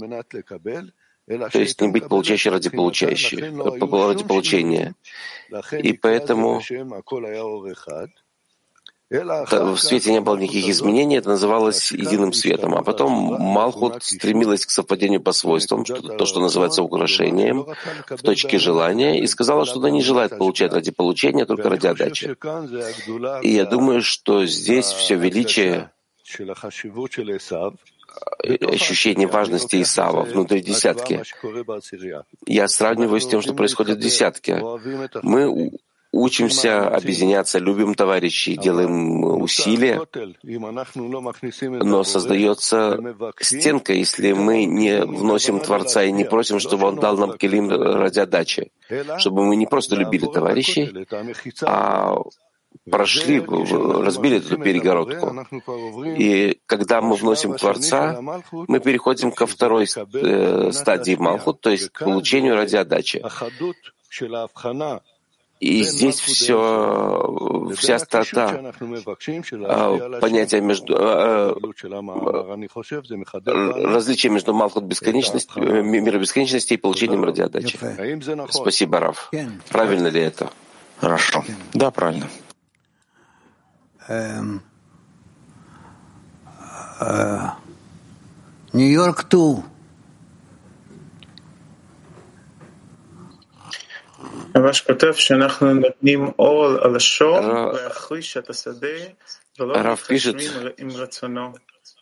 [SPEAKER 1] то есть не быть получающей ради получающей, ради получения. И поэтому в свете не было никаких изменений, это называлось единым светом. А потом Малхут стремилась к совпадению по свойствам, то, что называется украшением, в точке желания, и сказала, что она не желает получать ради получения, только ради отдачи. И я думаю, что здесь все величие ощущение важности Исава внутри десятки. Я сравниваю с тем, что происходит в десятке. Мы учимся объединяться, любим товарищей, делаем усилия, но создается стенка, если мы не вносим Творца и не просим, чтобы Он дал нам келим ради отдачи, чтобы мы не просто любили товарищей, а прошли, разбили эту перегородку. И когда мы вносим Творца, мы переходим ко второй э, стадии Малхут, то есть к получению ради отдачи. И здесь все, вся стата а, понятия между различия между Малхут бесконечности, мира бесконечности и получением ради отдачи. Спасибо, Раф. Правильно ли это?
[SPEAKER 3] Хорошо. Да, правильно.
[SPEAKER 4] Нью-Йорк 2.
[SPEAKER 6] Рав
[SPEAKER 1] пишет,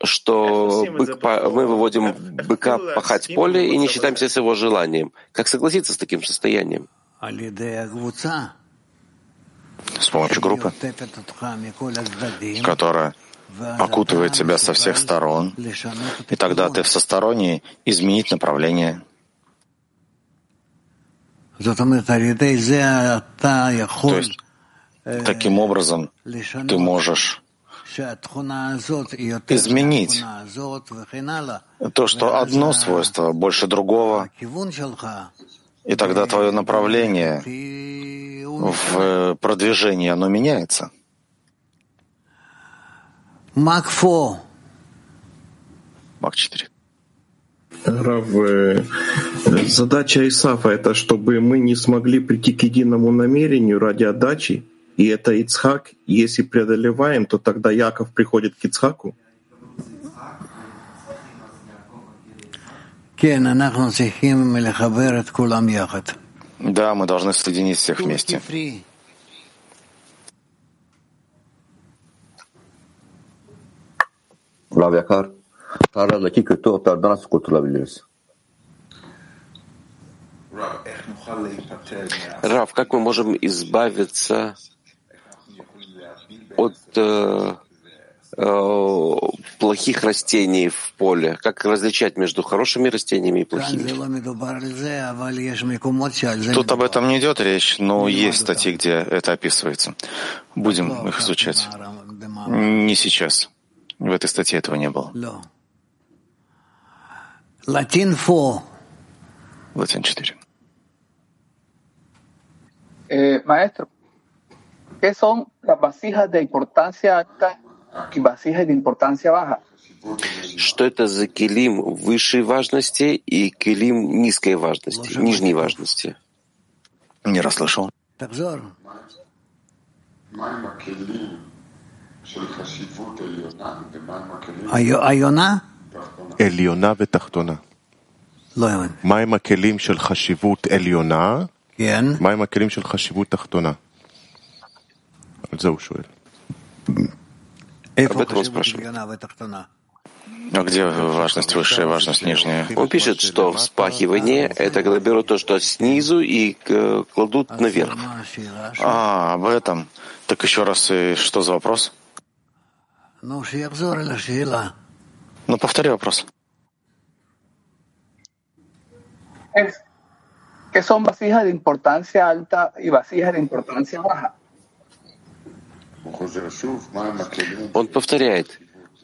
[SPEAKER 1] что бык, мы выводим быка пахать поле и не считаемся с его желанием. Как согласиться с таким состоянием?
[SPEAKER 3] С помощью группы, которая окутывает тебя со всех сторон, и тогда ты всесторонний изменить направление. То есть таким образом ты можешь изменить то, что одно свойство больше другого, и тогда твое направление в продвижении, оно меняется.
[SPEAKER 4] Мак 4.
[SPEAKER 3] Мак 4.
[SPEAKER 6] Рав, задача Исафа — это чтобы мы не смогли прийти к единому намерению ради отдачи, и это Ицхак. Если преодолеваем, то тогда Яков приходит к Ицхаку.
[SPEAKER 3] Да, мы должны соединить всех вместе.
[SPEAKER 7] Rav Yakar, tarladaki kötü otlardan nasıl kurtulabiliriz?
[SPEAKER 1] Рав, как мы можем избавиться от э, э, плохих растений в поле? Как различать между хорошими растениями и плохими?
[SPEAKER 3] Тут об этом не идет речь, но есть статьи, где это описывается. Будем их изучать. Не сейчас. В этой статье этого не было.
[SPEAKER 4] Латин 4.
[SPEAKER 3] Латин 4.
[SPEAKER 8] Eh, maestro, ¿qué son las vasijas de importancia alta y vasijas de importancia baja?
[SPEAKER 1] Что это за килим высшей важности и килим низкой важности, нижней важности?
[SPEAKER 3] Не расслышал.
[SPEAKER 4] Айона?
[SPEAKER 2] עליונה ותחתונה.
[SPEAKER 4] לא הבנתי.
[SPEAKER 2] מהם הכלים של חשיבות עליונה?
[SPEAKER 4] כן.
[SPEAKER 2] מהם הכלים של חשיבות תחתונה? על זה הוא שואל.
[SPEAKER 4] איפה
[SPEAKER 1] об этом
[SPEAKER 4] חשיבות
[SPEAKER 1] спрашивают.
[SPEAKER 4] עליונה ותחתונה?
[SPEAKER 3] А где важность высшая, важность нижняя?
[SPEAKER 1] Он пишет, что вспахивание — это когда берут то, что снизу, и э, кладут наверх.
[SPEAKER 3] А, об этом. Так еще раз, и что за вопрос?
[SPEAKER 4] Ну,
[SPEAKER 3] ну, повтори вопрос.
[SPEAKER 8] Que son vasijas de importancia alta y vasijas de importancia baja.
[SPEAKER 1] Он повторяет,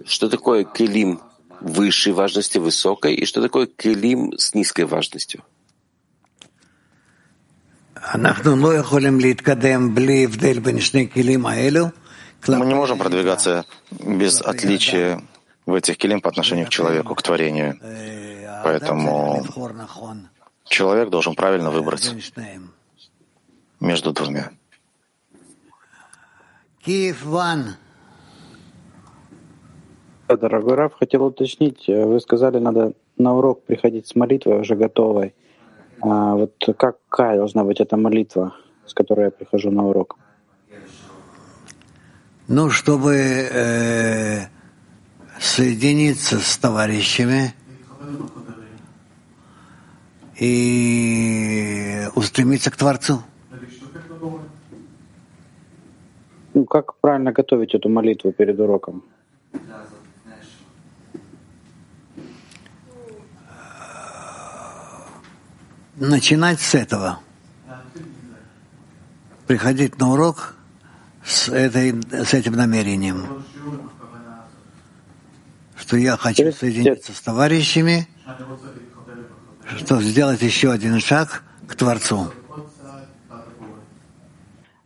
[SPEAKER 1] что такое келим высшей важности, высокой, и что такое келим с низкой важностью.
[SPEAKER 3] Мы не можем продвигаться без отличия в этих келим по отношению к человеку, к творению. Поэтому человек должен правильно выбрать между двумя.
[SPEAKER 4] Киев Ван.
[SPEAKER 9] Дорогой Раф, хотел уточнить, вы сказали, надо на урок приходить с молитвой уже готовой. А вот какая должна быть эта молитва, с которой я прихожу на урок?
[SPEAKER 4] Ну, чтобы э, соединиться с товарищами и устремиться к Творцу.
[SPEAKER 9] Ну, как правильно готовить эту молитву перед уроком?
[SPEAKER 4] начинать с этого. Приходить на урок с, этой, с этим намерением, что я хочу соединиться с товарищами, что сделать еще один шаг к Творцу.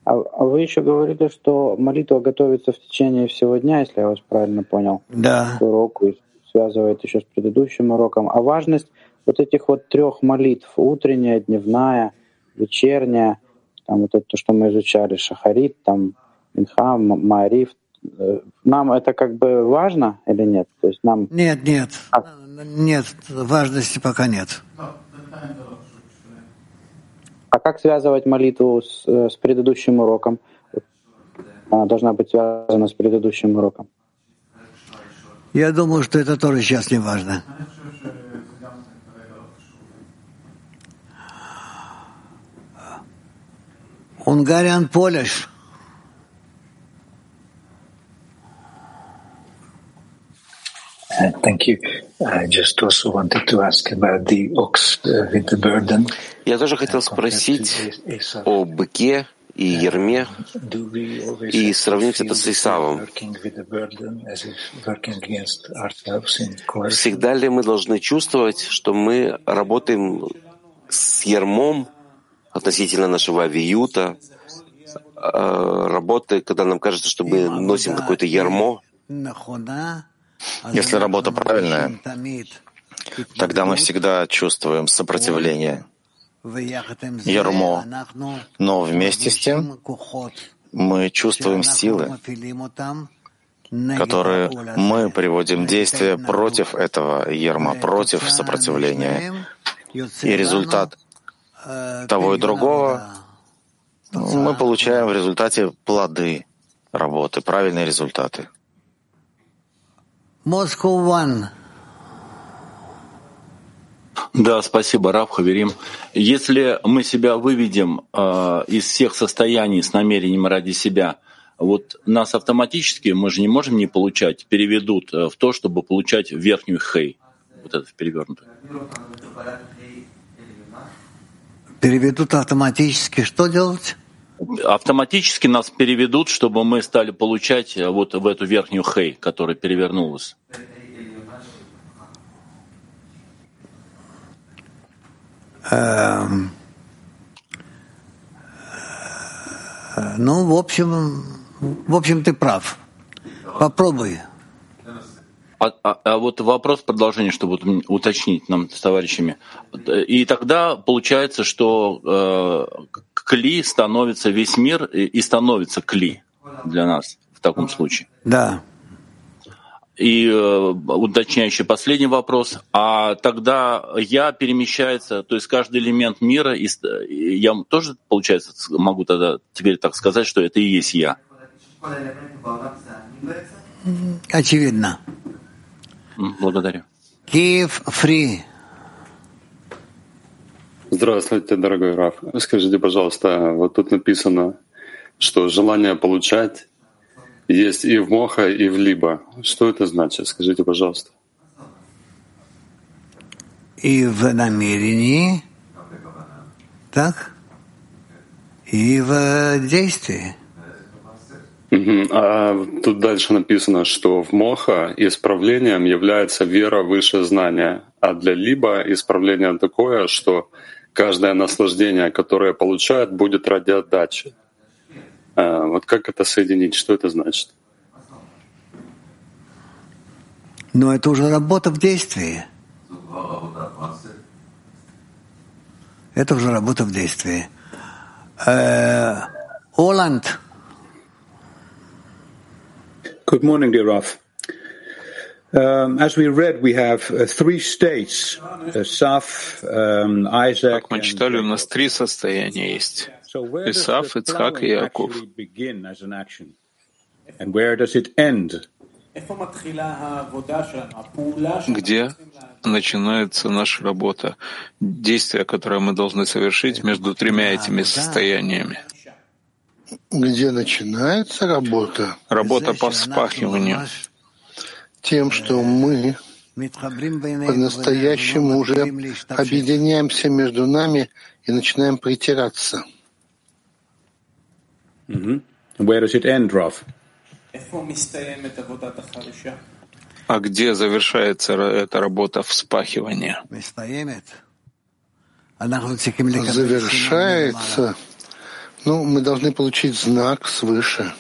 [SPEAKER 9] А, а вы еще говорили, что молитва готовится в течение всего дня, если я вас правильно понял,
[SPEAKER 4] да.
[SPEAKER 9] к уроку, и связывает еще с предыдущим уроком. А важность вот этих вот трех молитв, утренняя, дневная, вечерняя, там вот это, то, что мы изучали, шахарит, там, Минха, Маариф, нам это как бы важно или нет? То есть нам...
[SPEAKER 4] Нет, нет, а... нет, важности пока нет.
[SPEAKER 9] А как связывать молитву с, э, с предыдущим уроком? Она должна быть связана с предыдущим уроком.
[SPEAKER 4] Я думаю, что это тоже сейчас не важно. Hungarian Polish.
[SPEAKER 1] Я тоже хотел спросить о быке и ерме и сравнить это с Исавом. Всегда ли мы должны чувствовать, что мы работаем с ермом относительно нашего авиюта, э, работы, когда нам кажется, что мы носим какое-то ярмо.
[SPEAKER 3] Если работа правильная, тогда мы всегда чувствуем сопротивление, ярмо, но вместе с тем мы чувствуем силы, которые мы приводим в действие против этого ярма, против сопротивления. И результат того и другого, мы получаем в результате плоды работы, правильные результаты.
[SPEAKER 10] Да, спасибо, Раб Хаверим. Если мы себя выведем э, из всех состояний с намерением ради себя, вот нас автоматически, мы же не можем не получать, переведут э, в то, чтобы получать верхнюю хей, вот это перевернутую
[SPEAKER 4] переведут автоматически, что делать?
[SPEAKER 10] Автоматически нас переведут, чтобы мы стали получать э, вот в эту верхнюю хей, которая перевернулась.
[SPEAKER 4] Эм, э, ну, в общем, в общем, ты прав. Попробуй.
[SPEAKER 10] А, а, а вот вопрос продолжение, чтобы уточнить нам с товарищами. И тогда получается, что э, кли становится весь мир и, и становится кли для нас в таком случае.
[SPEAKER 4] Да.
[SPEAKER 10] И э, уточняющий последний вопрос. А тогда я перемещается, то есть каждый элемент мира, и, я тоже, получается, могу тогда теперь так сказать, что это и есть я.
[SPEAKER 4] Очевидно.
[SPEAKER 10] Благодарю.
[SPEAKER 4] Киев фри.
[SPEAKER 11] Здравствуйте, дорогой Раф. Скажите, пожалуйста, вот тут написано, что желание получать есть и в Моха, и в Либо. Что это значит? Скажите, пожалуйста.
[SPEAKER 4] И в намерении, так? И в действии.
[SPEAKER 11] А тут дальше написано, что в Моха исправлением является вера выше знания, а для Либо исправление такое, что каждое наслаждение, которое получает, будет ради отдачи. А, Вот как это соединить? Что это значит?
[SPEAKER 4] Но это уже работа в действии. Это уже работа в действии. Э, Оланд.
[SPEAKER 12] Good morning, dear Raf.
[SPEAKER 13] Как мы читали, у нас три состояния есть.
[SPEAKER 12] So where does
[SPEAKER 13] Исаф,
[SPEAKER 12] the
[SPEAKER 13] Ицхак и Яков.
[SPEAKER 12] actually begin as an action, and where does it end?
[SPEAKER 13] Где начинается наша работа, действие, которое мы должны совершить между тремя этими состояниями.
[SPEAKER 14] Где начинается работа?
[SPEAKER 13] Работа по вспахиванию.
[SPEAKER 14] Тем, что мы по-настоящему уже объединяемся между нами и начинаем притираться.
[SPEAKER 12] Mhm. Where does it end, Raf?
[SPEAKER 13] А где завершается эта работа вспахивания?
[SPEAKER 14] Завершается. Ну, мы должны получить знак свыше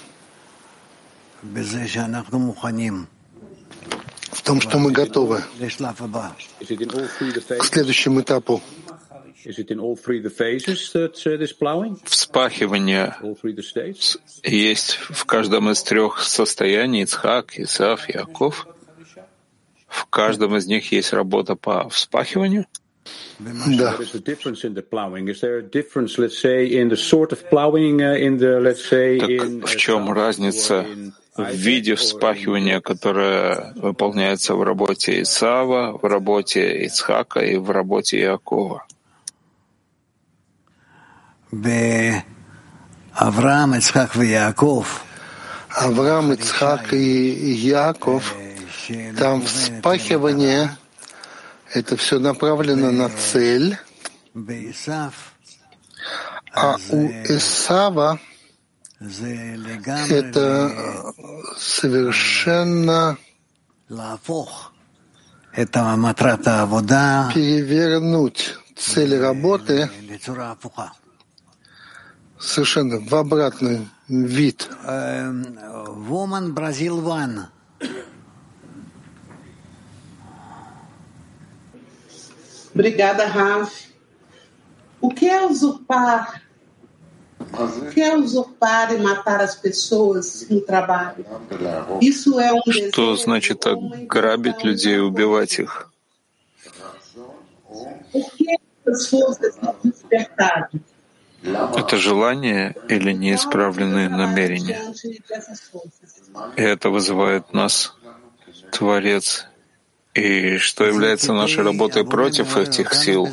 [SPEAKER 14] в том, что мы готовы к следующему этапу.
[SPEAKER 12] Uh?
[SPEAKER 13] Вспахивание есть в каждом из трех состояний Ицхак, Исаф, Яков. В каждом из них есть работа по вспахиванию.
[SPEAKER 14] Да.
[SPEAKER 12] What is the difference in the plowing? Is there a difference, let's say, in the sort of plowing in the, let's say,
[SPEAKER 13] Так
[SPEAKER 12] in
[SPEAKER 13] в чем разница в виде вспахивания, которое выполняется в работе Исава, в работе Ицхака и в работе Иакова?
[SPEAKER 4] Авраам, Ицхак и Яков.
[SPEAKER 14] Авраам, Ицхак и Яков, там вспахивание, это все направлено на цель, а у Исава это совершенно перевернуть цель работы совершенно в обратный вид.
[SPEAKER 4] Woman Brazil One.
[SPEAKER 15] Obrigada, Raf. O que é usurpar? O que é usurpar e matar as pessoas no trabalho? Isso é um
[SPEAKER 13] Что значит грабить людей и убивать их? Это желание или неисправленные намерения? И это вызывает нас Творец. И что является нашей работой против этих сил?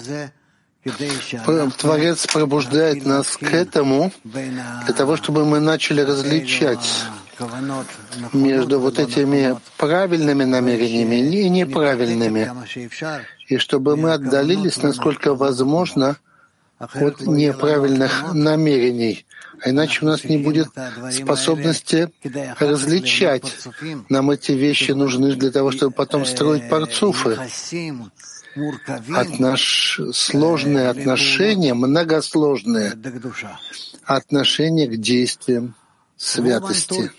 [SPEAKER 14] Творец пробуждает нас к этому для того, чтобы мы начали различать между вот этими правильными намерениями и неправильными, и чтобы мы отдалились, насколько возможно, от неправильных намерений. А иначе у нас не будет способности различать. Нам эти вещи нужны для того, чтобы потом строить парцуфы. Отнош... Сложные отношения, многосложные отношения к действиям святости.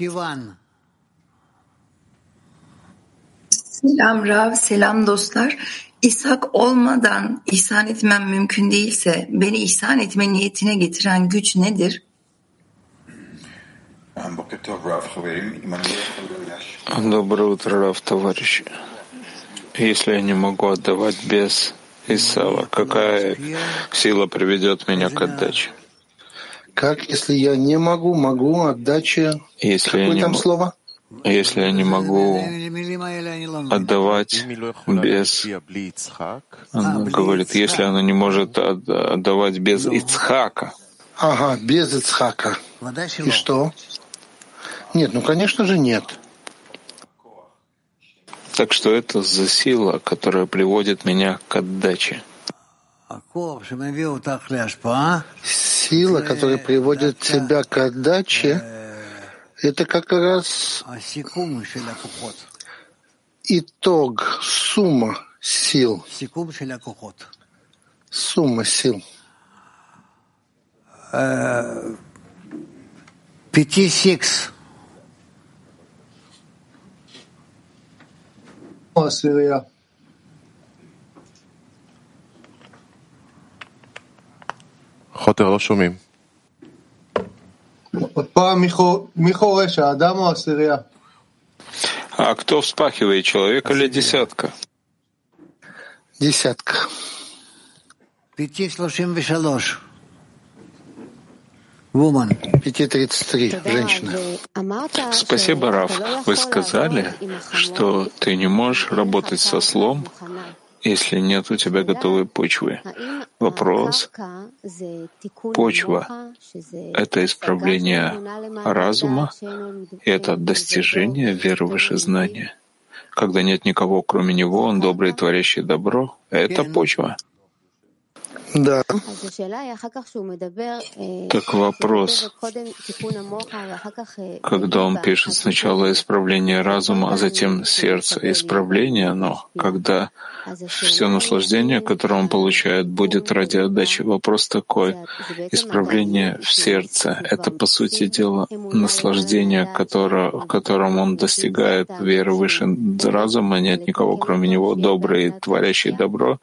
[SPEAKER 16] Selam Rav, selam dostlar. İshak olmadan ihsan etmem mümkün değilse beni ihsan etme niyetine getiren güç nedir?
[SPEAKER 13] Доброе утро, Раф, товарищи. Если я не могу отдавать без Исава, какая сила приведет меня к отдаче?
[SPEAKER 14] Как, если я не могу, могу отдачи...
[SPEAKER 13] Если я
[SPEAKER 14] Какое
[SPEAKER 13] не
[SPEAKER 14] там
[SPEAKER 13] мо-
[SPEAKER 14] слово?
[SPEAKER 13] Если я не могу отдавать без... Она говорит, если она не может отдавать без Ицхака.
[SPEAKER 14] Ага, без Ицхака. И что? Нет, ну, конечно же, нет.
[SPEAKER 13] Так что это за сила, которая приводит меня к отдаче?
[SPEAKER 14] Сила, которая приводит тебя к отдаче, это как раз итог, сумма сил. Сумма сил.
[SPEAKER 4] Пяти сикс.
[SPEAKER 17] העשירייה.
[SPEAKER 2] חוטר, לא שומעים.
[SPEAKER 17] עוד פעם, מי חורש, האדם או העשירייה?
[SPEAKER 13] А кто вспахивает, человек или десятка?
[SPEAKER 14] Десятка.
[SPEAKER 4] Пяти слушаем вишалош.
[SPEAKER 14] 5.33, женщина.
[SPEAKER 13] Спасибо, Раф. Вы сказали, что ты не можешь работать со слом, если нет у тебя готовой почвы. Вопрос. Почва — это исправление разума, и это достижение веры выше знания. Когда нет никого, кроме него, он добрый, творящий добро — это почва.
[SPEAKER 14] Да.
[SPEAKER 13] Так вопрос, когда он пишет сначала исправление разума, а затем сердце исправление, но когда все наслаждение, которое он получает, будет ради отдачи. Вопрос такой. Исправление в сердце — это, по сути дела, наслаждение, которое, в котором он достигает веры выше разума, нет никого, кроме него, добрый, творящий добро.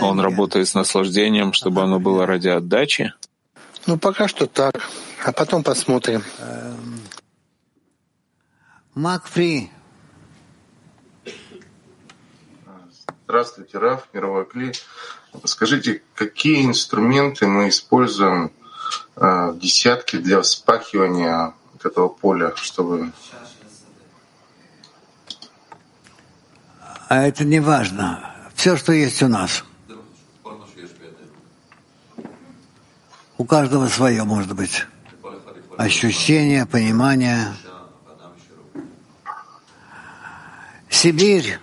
[SPEAKER 13] Он работает с наслаждением, чтобы оно было ради отдачи.
[SPEAKER 14] Ну, пока что так. А потом посмотрим.
[SPEAKER 4] Макфри.
[SPEAKER 18] Здравствуйте, Раф, мировой Кли. Скажите, какие инструменты мы используем э, в десятке для вспахивания этого поля, чтобы...
[SPEAKER 4] А это не важно. Все, что есть у нас. У каждого свое, может быть. Ощущение, понимание. Сибирь.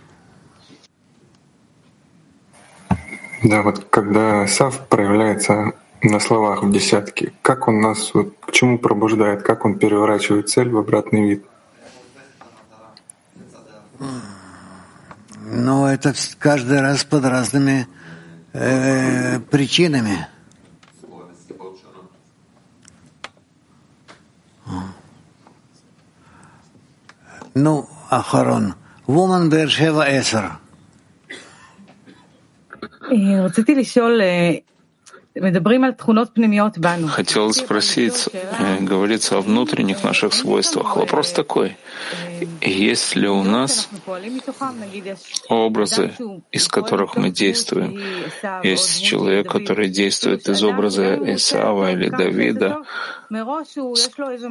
[SPEAKER 19] Да, вот когда Сав проявляется на словах в десятке, как он нас вот, к чему пробуждает, как он переворачивает цель в обратный вид?
[SPEAKER 4] Ну, это каждый раз под разными э, причинами. Ну, Ахарон. Woman
[SPEAKER 20] Beersheva Эсер.
[SPEAKER 13] Хотел спросить, э, говорится о внутренних наших свойствах. Вопрос такой, есть ли у нас образы, из которых мы действуем? Есть человек, который действует из образа Исава или Давида,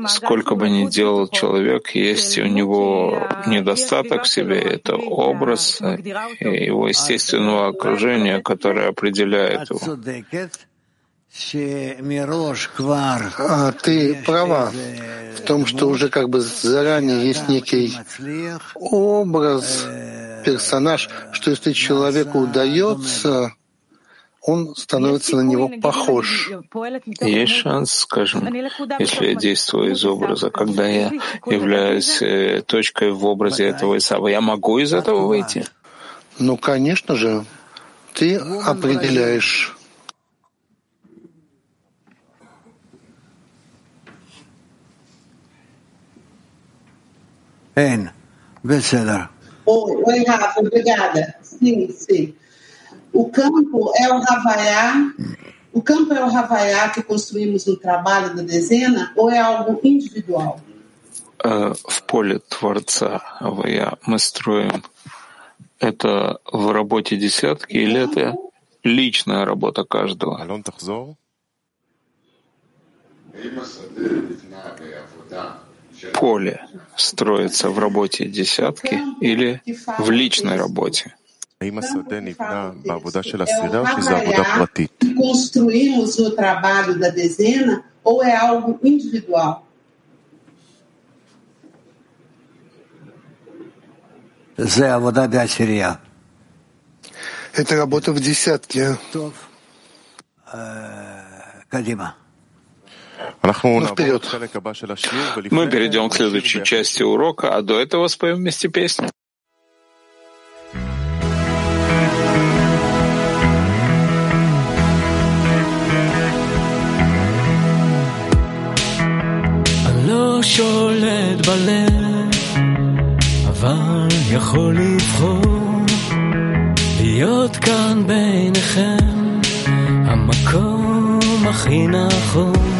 [SPEAKER 13] Сколько бы ни делал человек, есть у него недостаток в себе, это образ его естественного окружения, которое определяет его.
[SPEAKER 14] А ты права в том, что уже как бы заранее есть некий образ, персонаж, что если человеку удается, он становится на него похож.
[SPEAKER 13] Есть шанс, скажем, если я действую из образа, когда я являюсь э, точкой в образе этого Исава, я могу из этого выйти?
[SPEAKER 14] Ну, конечно же, ты определяешь.
[SPEAKER 4] Эн, беседа.
[SPEAKER 15] Ой, ой, Рафа, бригада. си, си. O campo é o Havaiá. O campo é o Havaiá que construímos no trabalho da dezena ou é algo individual?
[SPEAKER 13] В поле Творца Авая мы строим это в работе десятки или это личная работа каждого? поле строится в работе десятки или в личной работе?
[SPEAKER 15] Construímos no trabalho da dezena ou é algo individual?
[SPEAKER 14] Это работа в десятке.
[SPEAKER 13] Ну, вперед. Мы перейдем к следующей части урока, а до этого споем вместе песню.
[SPEAKER 10] שולט בלב, אבל יכול לבחור להיות כאן ביניכם, המקום הכי נכון.